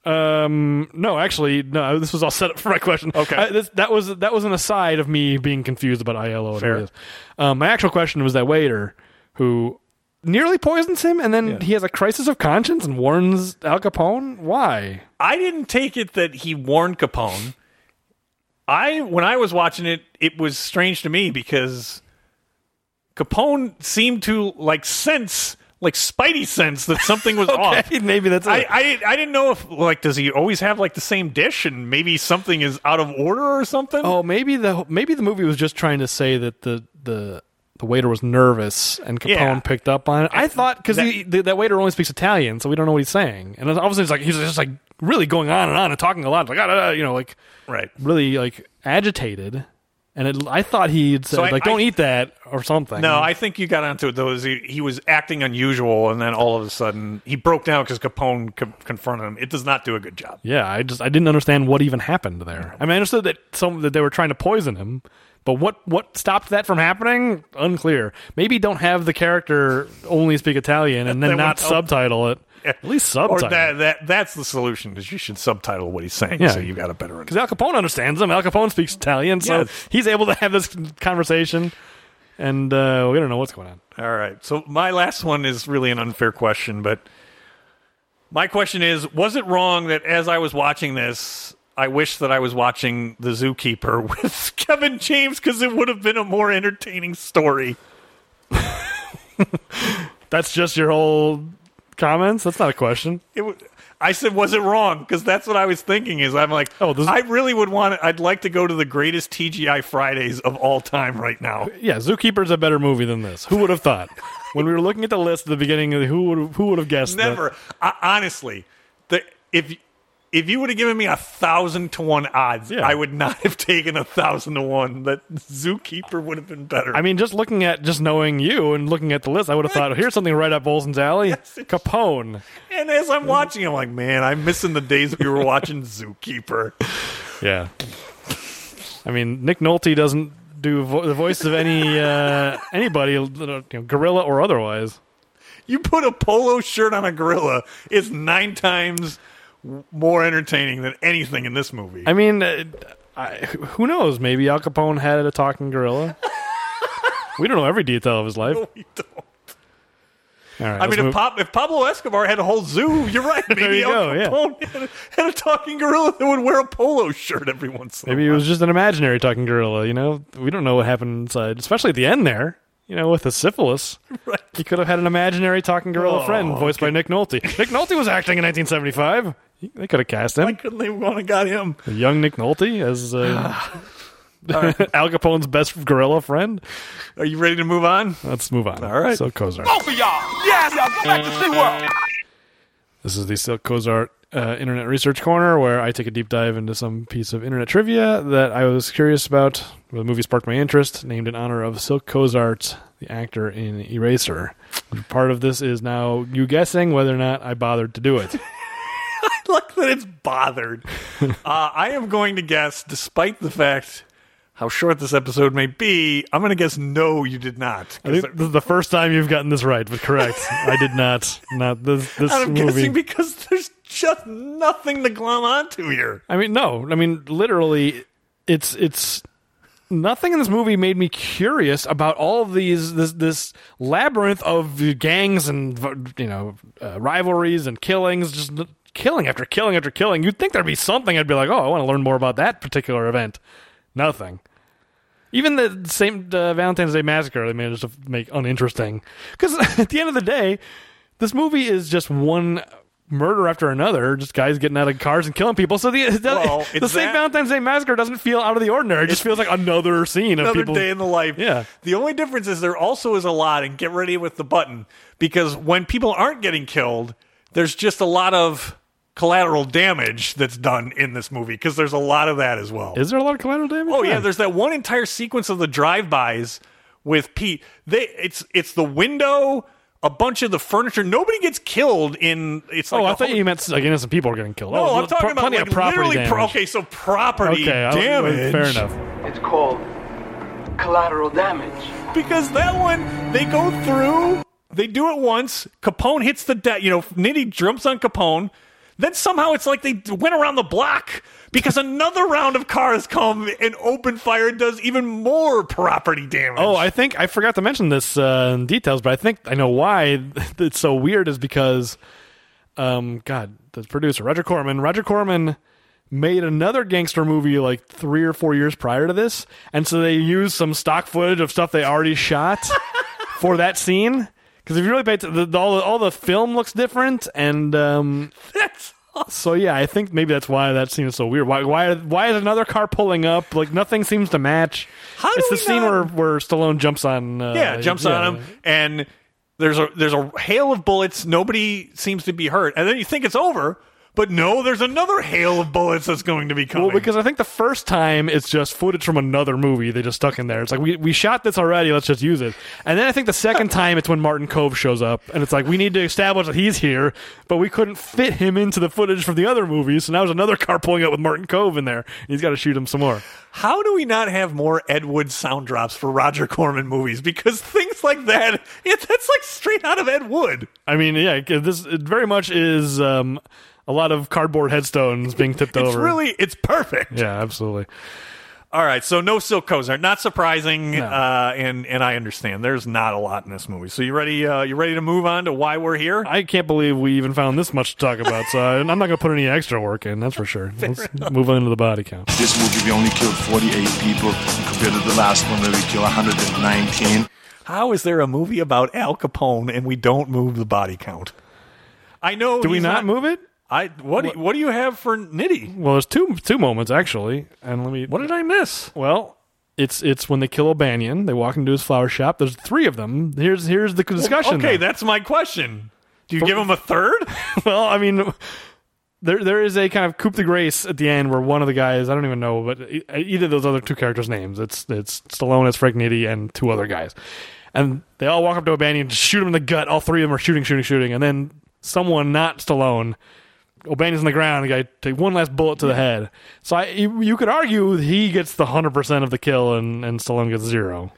Um, no, actually, no. This was all set up for my question. Okay. I, this, that was that was an aside of me being confused about Aiello. and Fair. Um, my actual question was that waiter who nearly poisons him, and then he has a crisis of conscience and warns Al Capone. Why? I didn't take it that he warned Capone. I when I was watching it, it was strange to me because Capone seemed to like sense, like Spidey sense that something was off. Okay, maybe that's it. I, I I didn't know if like does he always have like the same dish and maybe something is out of order or something. oh, maybe the maybe the movie was just trying to say that the the. The waiter was nervous, and Capone Yeah. picked up on it. I thought because that- that, waiter only speaks Italian, so we don't know what he's saying. And obviously, it's like he's just like really going on and on and talking a lot, like ah, ah, ah, you know, like right. really like agitated, and it, I thought he'd said So I- like, "Don't I- eat that" or something. No, I think you got onto it though. Is he, he was acting unusual, and then all of a sudden he broke down because Capone co- confronted him. It does not do a good job. yeah, I just I didn't understand what even happened there. I mean, I understood that some that they were trying to poison him, but what what stopped that from happening? Unclear. Maybe don't have the character only speak Italian and then not subtitle it. At least Or subtitle. that, that that's the solution is you should subtitle what he's saying Yeah. so you got a better because Al Capone understands him. Al Capone speaks Italian, so Yes. he's able to have this conversation. And uh, we don't know what's going on. All right. So my last one is really an unfair question, but my question is was it wrong that as I was watching this I wish that I was watching The Zookeeper with Kevin James because it would have been a more entertaining story. That's just your whole comments. That's not a question. It w- I said, was it wrong? Because that's what I was thinking. Is I'm like, Oh, this- I really would want. I'd like to go to the greatest TGI Fridays of all time right now. Yeah, Zookeeper's a better movie than this. Who would have thought? when we were looking at the list at the beginning, who would who would have guessed? that- Never. I, honestly, the, if if you would have given me a thousand to one odds, Yeah. I would not have taken a thousand to one. That Zookeeper would have been better. I mean, just looking at just knowing you and looking at the list, I would have thought, here's something right up Olsen's alley. Yes, Capone. and as I'm watching, I'm like, man, I'm missing the days we were watching Zookeeper. Yeah. I mean, Nick Nolte doesn't do vo- the voice of any uh, anybody, you know, gorilla or otherwise. You put a polo shirt on a gorilla, it's nine times more entertaining than anything in this movie. I mean, uh, I, who knows? Maybe Al Capone had a talking gorilla. we don't know every detail of his life. All We don't. right, I mean, if, Pop, if Pablo Escobar had a whole zoo, you're right. Maybe you Al go, yeah. Capone had, a, had a talking gorilla that would wear a polo shirt every once in a while. Maybe it was just an imaginary talking gorilla. You know, we don't know what happened inside, especially at the end there. You know, with the syphilis, Right. he could have had an imaginary talking gorilla Oh, friend voiced by Nick Nolte. Nick Nolte was acting in 1975. He- They could have cast Why him, couldn't they want to got him? young Nick Nolte, as uh, Al Capone's best gorilla friend. Are you ready to move on? Let's move on. All right. Silk Cozart. Both of y'all. Yes, y'all go back to SeaWorld. This is the Silk Cozart uh, Internet Research Corner, where I take a deep dive into some piece of internet trivia that I was curious about. The movie sparked my interest, named in honor of Silk Cozart, the actor in Eraser. Part of this is now you guessing whether or not I bothered to do it. Look that it's bothered. uh, I am going to guess, despite the fact how short this episode may be, I'm going to guess no, you did not. I think this is the first time you've gotten this right, but correct. I did not. Not this. This I'm movie. guessing because there's just nothing to glom onto here. I mean, no. I mean, literally, it's it's nothing in this movie made me curious about all of these this this labyrinth of gangs and you know uh, rivalries and killings, just killing after killing after killing. You'd think there'd be something. I'd be like, oh, I want to learn more about that particular event. Nothing. Even the same uh, Valentine's Day massacre they managed to make uninteresting. Because at the end of the day, this movie is just one murder after another, just guys getting out of cars and killing people. So the the, Well, the St. that- Valentine's Day massacre doesn't feel out of the ordinary. It just feels like another scene of Another people. day in the life. Yeah. The only difference is there also is a lot, and get ready with the button, because when people aren't getting killed, there's just a lot of collateral damage that's done in this movie, because there's a lot of that as well. is there a lot of collateral damage? Oh yeah, there's that one entire sequence of the drive-bys with Pete. They it's it's the window, a bunch of the furniture. Nobody gets killed in. It's oh, like Oh, a I thought whole- you meant like innocent people are getting killed. No, oh, I'm talking pr- about plenty like of property literally. damage. Pro- okay, so property okay, oh, I- damage. fair enough. It's called collateral damage. because that one they go through they do it once capone hits the deck you know Nitti jumps on capone then somehow it's like they went around the block because another round of cars come and open fire and does even more property damage Oh, I think I forgot to mention this uh, in details, but I think I know why it's so weird is because, um, God, the producer Roger Corman, Roger Corman made another gangster movie like three or four years prior to this, and so they used some stock footage of stuff they already shot for that scene. Because if you really pay t- the, all, the, all the film looks different, and um, so yeah, I think maybe that's why that scene is so weird. Why why why is another car pulling up? Like nothing seems to match. How it's the scene not- where where Stallone jumps on. Uh, yeah jumps yeah. on him and there's a there's a hail of bullets nobody seems to be hurt and then you think it's over but no there's another hail of bullets that's going to be coming Well, because I think the first time it's just footage from another movie they just stuck in there. It's like we we shot this already, let's just use it. And then I think the second time it's when Martin Kove shows up, and it's like we need to establish that he's here, but we couldn't fit him into the footage from the other movies, so now there's another car pulling up with Martin Kove in there. And he's got to shoot him some more. How do we not have more Ed Wood sound drops for Roger Corman movies? Because things like that, it, that's like straight out of Ed Wood. I mean, yeah, this it very much is um, a lot of cardboard headstones being tipped It's over. really, it's perfect. yeah, absolutely. All right, so no Silk Cozart, not surprising, No. uh, and and I understand. There's not a lot in this movie. So you ready? Uh, you ready to move on to why we're here? I can't believe we even found this much to talk about, so I, I'm not going to put any extra work in, that's for sure. Let's move on to the body count. This movie, we only killed 48 people compared to the last one where we killed 119. How is there a movie about Al Capone and we don't move the body count? I know. Do we he's not, move it? I what? Do you, what do you have for Nitti? Well, there's two two moments actually, and let me. What did I miss? Well, it's it's when they kill O'Banion. They walk into his flower shop. There's three of them. Here's here's the discussion. Okay, though. that's my question. Do you give him a third? well, I mean, there there is a kind of coup de grace at the end where one of the guys I don't even know, but either of those other two characters' names. It's it's Stallone as Frank Nitti and two other guys, and they all walk up to O'Banion, just shoot him in the gut. All three of them are shooting, shooting, shooting, and then someone not Stallone. O'Banion's on the ground. The guy take one last bullet to the head. So I, you, you could argue he gets the hundred percent of the kill, and and Stallone gets zero.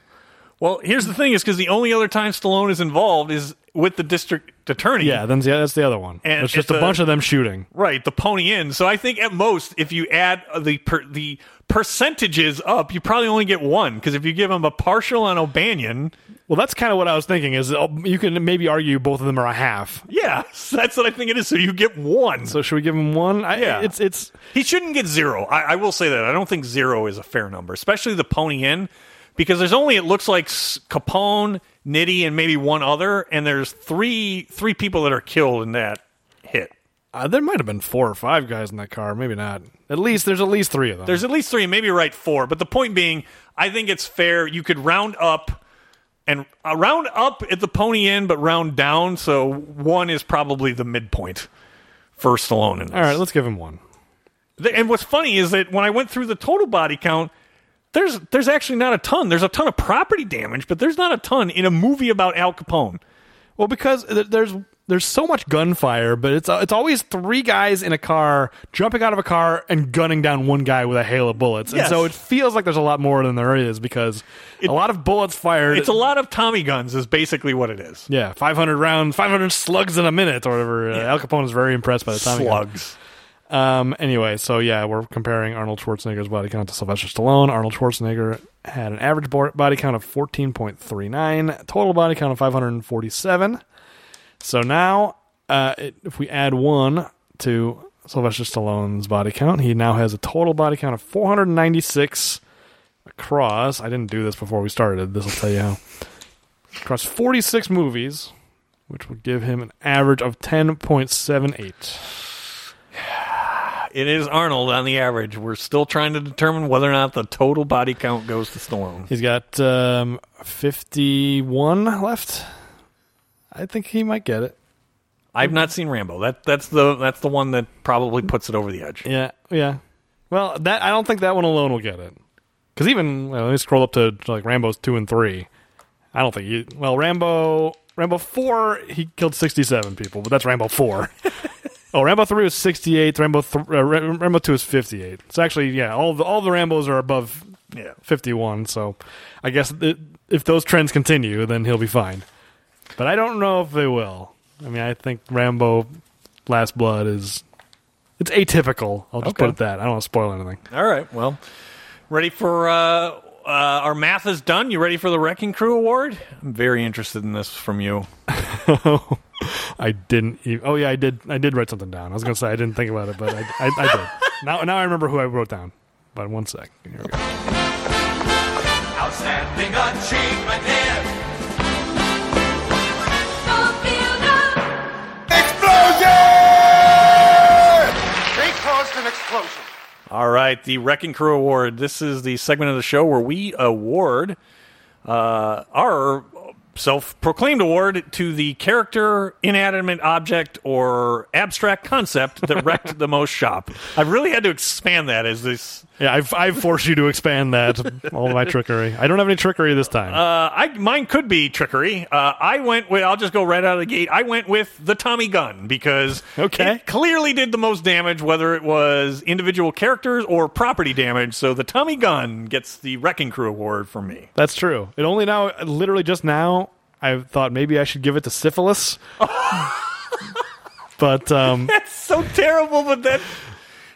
Well, here's the thing: is because the only other time Stallone is involved is with the district attorney. Yeah, then yeah, that's the other one. And it's just a a- bunch of them shooting. right. The Pony Inn. So I think at most, if you add the per, the percentages up, you probably only get one. Because if you give him a partial on O'Banion, Well, that's kind of what I was thinking. Is uh, you can maybe argue both of them are a half. yeah, that's what I think it is. So you get one. So should we give him one? I, Yeah. it's it's He shouldn't get zero. I, I will say that. I don't think zero is a fair number, especially the Pony Inn, because there's only it looks like Capone, Nitti, and maybe one other, and there's three three people that are killed in that hit. uh, there might have been four or five guys in that car. Maybe not. At least there's at least three of them. There's at least three, maybe right four. But the point being, I think it's fair. You could round up and round up at the Pony Inn, but round down. So one is probably the midpoint for Stallone in this. All right, let's give him one. And what's funny is that when I went through the total body count, there's there's actually not a ton. There's a ton of property damage, but there's not a ton in a movie about Al Capone. Well, because there's there's so much gunfire, but it's it's always three guys in a car jumping out of a car and gunning down one guy with a hail of bullets, Yes. and so it feels like there's a lot more than there is because a lot of bullets fired. It's a lot of Tommy guns, is basically what it is. yeah, 500 rounds, 500 slugs in a minute or whatever. Uh, Al Capone is very impressed by the time. Slugs. Um. Anyway, so yeah, we're comparing Arnold Schwarzenegger's body count to Sylvester Stallone. Arnold Schwarzenegger had an average body count of 14.39, total body count of 547. So now, uh, it, if we add one to Sylvester Stallone's body count, he now has a total body count of 496 across. I didn't do this before we started. This will tell you how. Across 46 movies, which will give him an average of 10.78. It is Arnold on the average. We're still trying to determine whether or not the total body count goes to Stallone. He's got um, 51 left. I think he might get it. I've not seen Rambo. That that's the that's the one that probably puts it over the edge. Yeah, yeah. Well, that I don't think that one alone will get it. Because even well, let me scroll up to like Rambo's two and three. I don't think he. Well, Rambo Rambo four he killed sixty seven people, but that's Rambo four. oh, Rambo three was sixty eight. Rambo th- uh, Rambo two is fifty eight. So actually, yeah, all the all the Rambos are above Yeah. fifty one. So I guess th- if those trends continue, then he'll be fine. But I don't know if they will. I mean, I think Rambo Last Blood is it's atypical. I'll just Okay. put it that. I don't want to spoil anything. All right. Well, ready for uh, uh, our math is done. You ready for the Wrecking Crew Award? I'm very interested in this from you. I didn't. Even, oh yeah, I did. I did write something down. I was going to say I didn't think about it, but I, I, I did. Now, now I remember who I wrote down. But one sec. Here we go. Outstanding achievement All right, the Wrecking Crew Award. This is the segment of the show where we award uh, our self-proclaimed award to the character, inanimate object, or abstract concept that wrecked the most shop. I've really had to expand that as this. Yeah, I've I've forced you to expand that. All my trickery. I don't have any trickery this time. Uh, I mine could be trickery. Uh, I went with. I'll just go right out of the gate. I went with the Tommy gun because Okay. it clearly did the most damage, whether it was individual characters or property damage. So the Tommy gun gets the Wrecking Crew award from me. That's true. It only now, literally just now, I thought maybe I should give it to syphilis. but um, That's so terrible, but that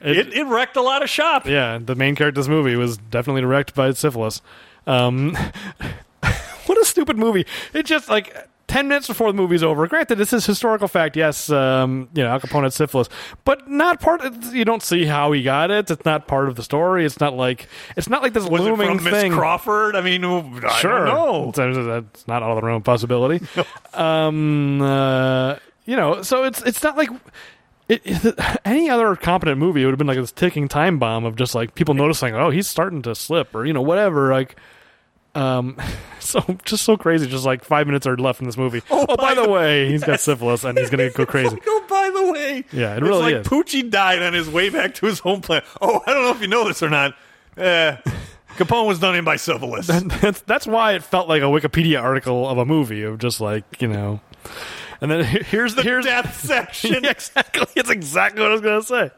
it, it, wrecked a lot of shop. yeah, the main character of this movie was definitely wrecked by syphilis. Um, what a stupid movie! It just like ten minutes before the movie's over. Granted, this is historical fact. Yes, um, you know Al Capone had syphilis, but not part. Of, you don't see how he got it. It's not part of the story. It's not like it's not like this Was looming from Miss thing. Crawford? I mean, I sure. don't know. It's, that's not out of the realm of possibility. um, uh, you know, so it's it's not like it, it- any other competent movie. It would have been like this ticking time bomb of just like people noticing, oh, he's starting to slip, or you know, whatever. Like, um, so just so crazy. Just like five minutes are left in this movie. Oh, by the way, he's got syphilis and he's gonna go crazy. Oh, by the way, Yeah, it it's really like is. Poochie died on his way back to his home planet. Oh, I don't know if you know this or not. Eh, Capone was done in by syphilis. that's that's why it felt like a Wikipedia article of a movie of just like you know. And then here's the here's death section. Exactly. It's exactly what I was gonna say.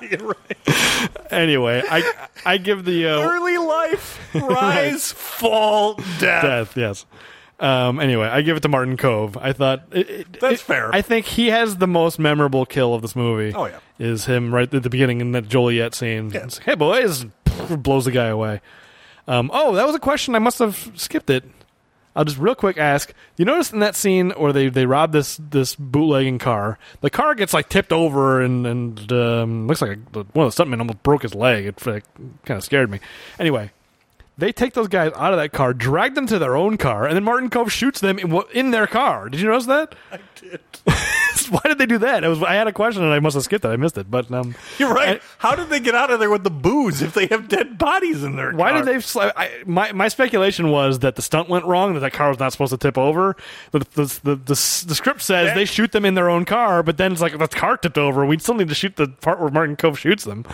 Right. Anyway, I I give the uh, Early life, rise, fall, death. death. Yes. Um, anyway, I give it to Martin Kove. I thought it, it- That's it- fair. I think he has the most memorable kill of this movie. Oh, yeah. is him right at the beginning in that Joliet scene. Yeah. It's like, hey boys, blows the guy away. Um, oh, that was a question. I must have skipped it. I'll just real quick ask. You notice in that scene where they, they rob this this bootlegging car, the car gets like tipped over and and um, looks like a, one of the stuntmen almost broke his leg. It, kind of scared me. Anyway, they take those guys out of that car, drag them to their own car, and then Martin Kove shoots them in, in their car. Did you notice that? I did. why did they do that? It was I had a question and I must have skipped it. I missed it. But um, You're right. I- How did they get out of there with the booze if they have dead bodies in their Why car? did they? I, my my speculation was that the stunt went wrong. That that car was not supposed to tip over. The the the, the, the script says they shoot them in their own car, but then it's like the car tipped over. We still need to shoot the part where Martin Kove shoots them.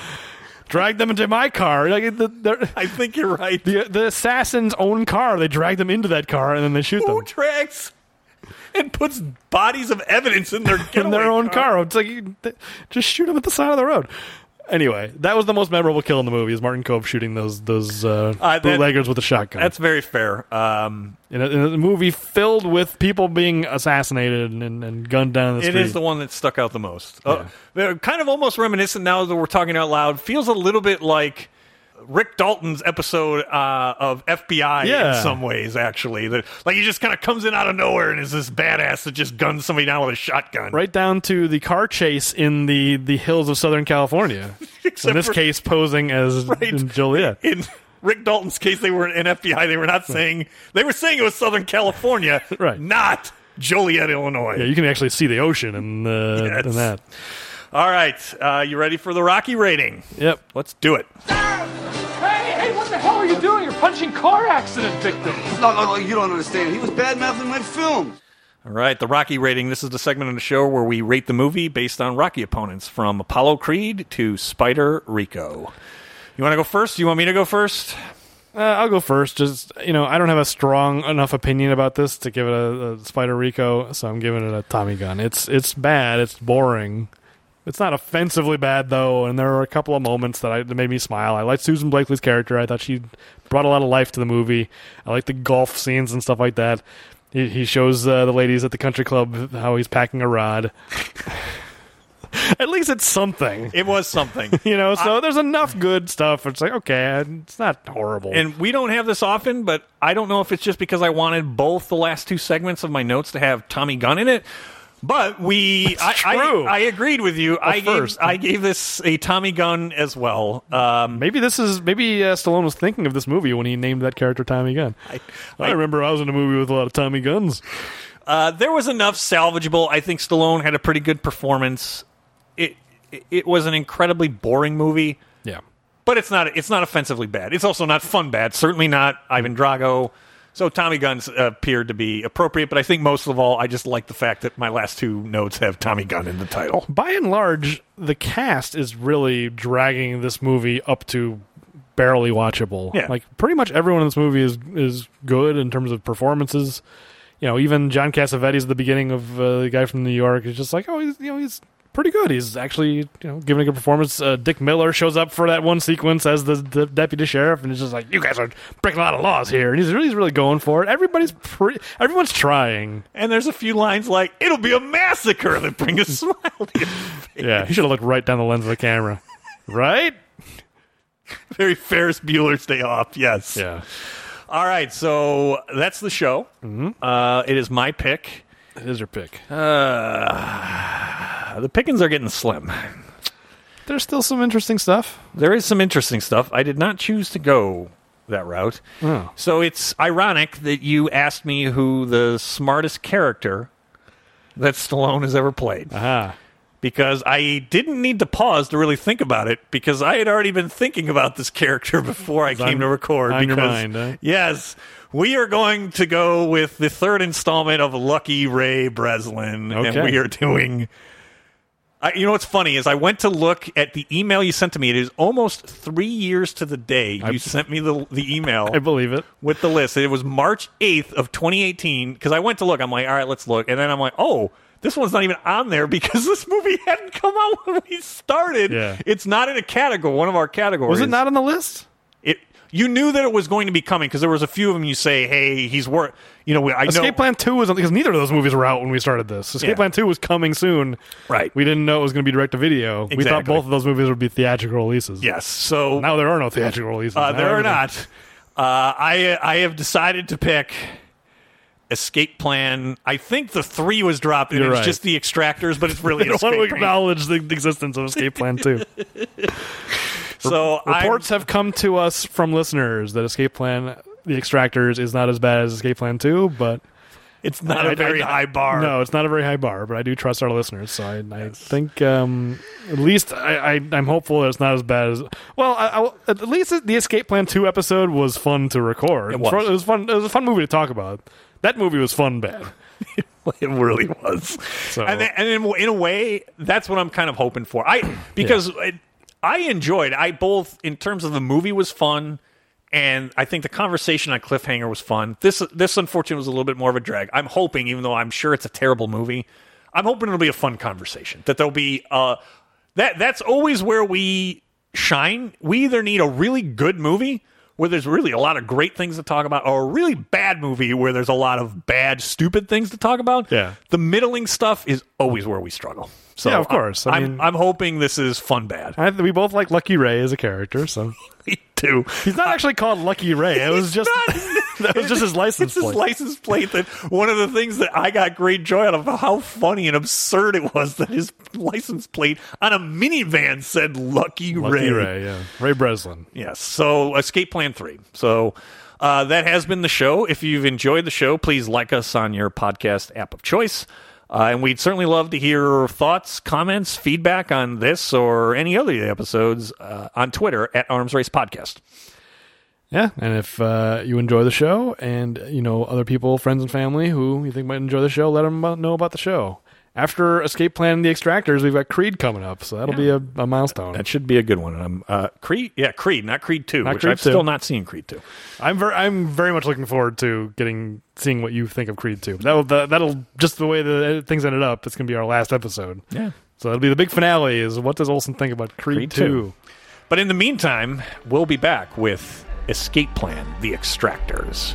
Drag them into my car. Like the, I think you're right. the the assassin's own car. They drag them into that car and then they shoot Who them drags and puts bodies of evidence in their in their own car. It's like you- th- just shoot them at the side of the road. Anyway, that was the most memorable kill in the movie. Is Martin Kove shooting those those uh, Uh, that- bootleggers with a shotgun? That's very fair. Um, in a, in a movie filled with people being assassinated and, and gunned down the it is the one that stuck out the most. Uh, they're kind of almost reminiscent now that we're talking out loud. Feels a little bit like Rick Dalton's episode uh, of FBI Yeah. in some ways, actually. That like he just kind of comes in out of nowhere and is this badass that just guns somebody down with a shotgun. right down to the car chase in the, the hills of Southern California. In this for- case, posing as Right. Joliet. In Rick Dalton's case, they were in FBI. They were not saying they were saying it was Southern California, Right. Not Joliet, Illinois. Yeah, you can actually see the ocean in, uh, Yes. in that. All right, uh, you ready for the Rocky rating? Yep. Let's do it. Hey, hey, what the hell are you doing? You're punching car accident victims. No, no, no, you don't understand. He was bad mouthing my film. All right, the Rocky rating. This is the segment of the show where we rate the movie based on Rocky opponents, from Apollo Creed to Spider Rico. You want to go first? You want me to go first? Uh, I'll go first. Just you know, I don't have a strong enough opinion about this to give it a, a Spider Rico, so I'm giving it a Tommy gun. It's it's bad. It's boring. It's not offensively bad though, and there were a couple of moments that, I, that made me smile. I liked Susan Blakely's character. I thought she brought a lot of life to the movie. I like the golf scenes and stuff like that. He, he shows uh, the ladies at the country club how he's packing a rod. at least it's something. It was something. You know, so there's enough good stuff. It's like okay, it's not horrible. And we don't have this often, but I don't know if it's just because I wanted both the last two segments of my notes to have Tommy Gunn in it. But we, I, true. I, I agreed with you. I first. gave, I gave this a Tommy Gunn as well. Um, Maybe this is maybe uh, Stallone was thinking of this movie when he named that character Tommy Gunn. I, I- remember I was in a movie with a lot of Tommy guns. Uh, there was enough salvageable. I think Stallone had a pretty good performance. It- it was an incredibly boring movie, Yeah, but it's not it's not offensively bad. It's also not fun bad. Certainly not Ivan Drago. So Tommy Guns appeared to be appropriate, but I think most of all, I just like the fact that my last two notes have Tommy Gunn in the title. by and large, the cast is really dragging this movie up to barely watchable. Yeah. Like pretty much everyone in this movie is is good in terms of performances. You know, even John Cassavetes at the beginning of uh, the guy from New York is just like, oh, he's you know he's pretty good. He's actually you know giving a good performance. Uh, Dick Miller shows up for that one sequence as the, the deputy sheriff, and he's just like, you guys are breaking a lot of laws here, and he's really he's really going for it. Everybody's pretty, everyone's trying. And there's a few lines like "It'll be a massacre" that bring a smile to your face. Yeah, he should have looked right down the lens of the camera, right? Very Ferris Bueller's Day Off. Yes. Yeah. All right, so that's the show. Uh, it is my pick. It is your pick. Uh, the pickings are getting slim. There's still some interesting stuff. There is some interesting stuff. I did not choose to go that route. Oh. So it's ironic that you asked me who the smartest character that Stallone has ever played. Aha. Because I didn't need to pause to really think about it because I had already been thinking about this character before I came on- to record. because, mind, huh? Yes. We are going to go with the third installment of Lucky Ray Breslin. And we are doing I, you know what's funny is I went to look at the email you sent to me. It is almost three years to the day you I- sent me the the email I believe it. with the list. It was March eighth of 2018 because I went to look. I'm like, all right, let's look, and then I'm like, oh. This one's not even on there because this movie hadn't come out when we started. Yeah. It's not in a category, one of our categories. Was it not on the list? You knew that it was going to be coming because there was a few of them. You say, "Hey, he's work." You know, I know. Escape Plan Two was because neither of those movies were out when we started this. Escape Yeah. Plan Two was coming soon. Right. We didn't know it was going to be direct to video. We thought Exactly. both of those movies would be theatrical releases. Yes. So Now there are no theatrical releases. Uh, Now there are everything- not. Uh, I I have decided to pick Escape Plan. I think the three was dropped, and You're it's right. just the extractors, but it's really They don't want to Escape Plan. acknowledge the existence of Escape Plan Two. So I'm- Reports have come to us from listeners that Escape Plan, the Extractors, is not as bad as Escape Plan Two, but it's not a I- very I- high bar. No, it's not a very high bar, but I do trust our listeners, so I, I think um, at least I, I, I'm hopeful that it's not as bad as. Well, I, I, at least the Escape Plan Two episode was fun to record. It was. It was fun. It was a fun movie to talk about. That movie was fun bad. it really was. So- and then, and in, in a way, that's what I'm kind of hoping for. I because it, I enjoyed. I both in terms of the movie was fun, and I think the conversation on Cliffhanger was fun. This this unfortunately was a little bit more of a drag. I'm hoping, even though I'm sure it's a terrible movie, I'm hoping it'll be a fun conversation. That there'll be uh that that's always where we shine. We either need a really good movie where there's really a lot of great things to talk about, or a really bad movie where there's a lot of bad, stupid things to talk about. Yeah. The middling stuff is always where we struggle. So Yeah, of course. I am mean- I'm hoping this is fun bad. I, we both like Lucky Ray as a character, so Me too. he's not actually called Lucky Ray. It was just that was just his license It's his plate. license plate. That one of the things that I got great joy out of how funny and absurd it was that his license plate on a minivan said "Lucky, Lucky Ray." Ray, yeah, Ray Breslin. Yes. So Escape Plan 3. So uh, that has been the show. If you've enjoyed the show, please like us on your podcast app of choice. Uh, and we'd certainly love to hear thoughts, comments, feedback on this or any other episodes uh, on Twitter at Arms Race Podcast. Yeah, and if uh, you enjoy the show, and you know other people, friends and family who you think might enjoy the show, let them know about the show. After Escape Plan and the Extractors, we've got Creed coming up, so that'll be a, a milestone. That should be a good one. Um, uh, Creed, yeah, Creed, not Creed Two, Not which Creed I've 2. still not seen Creed Two. I'm very, I'm very much looking forward to getting seeing what you think of Creed 2. That'll that, that'll just the way the things ended up. It's gonna be our last episode. Yeah. So that'll be the big finale. Is what does Olson think about Creed, Creed 2? 2. But in the meantime, we'll be back with Escape Plan: The Extractors.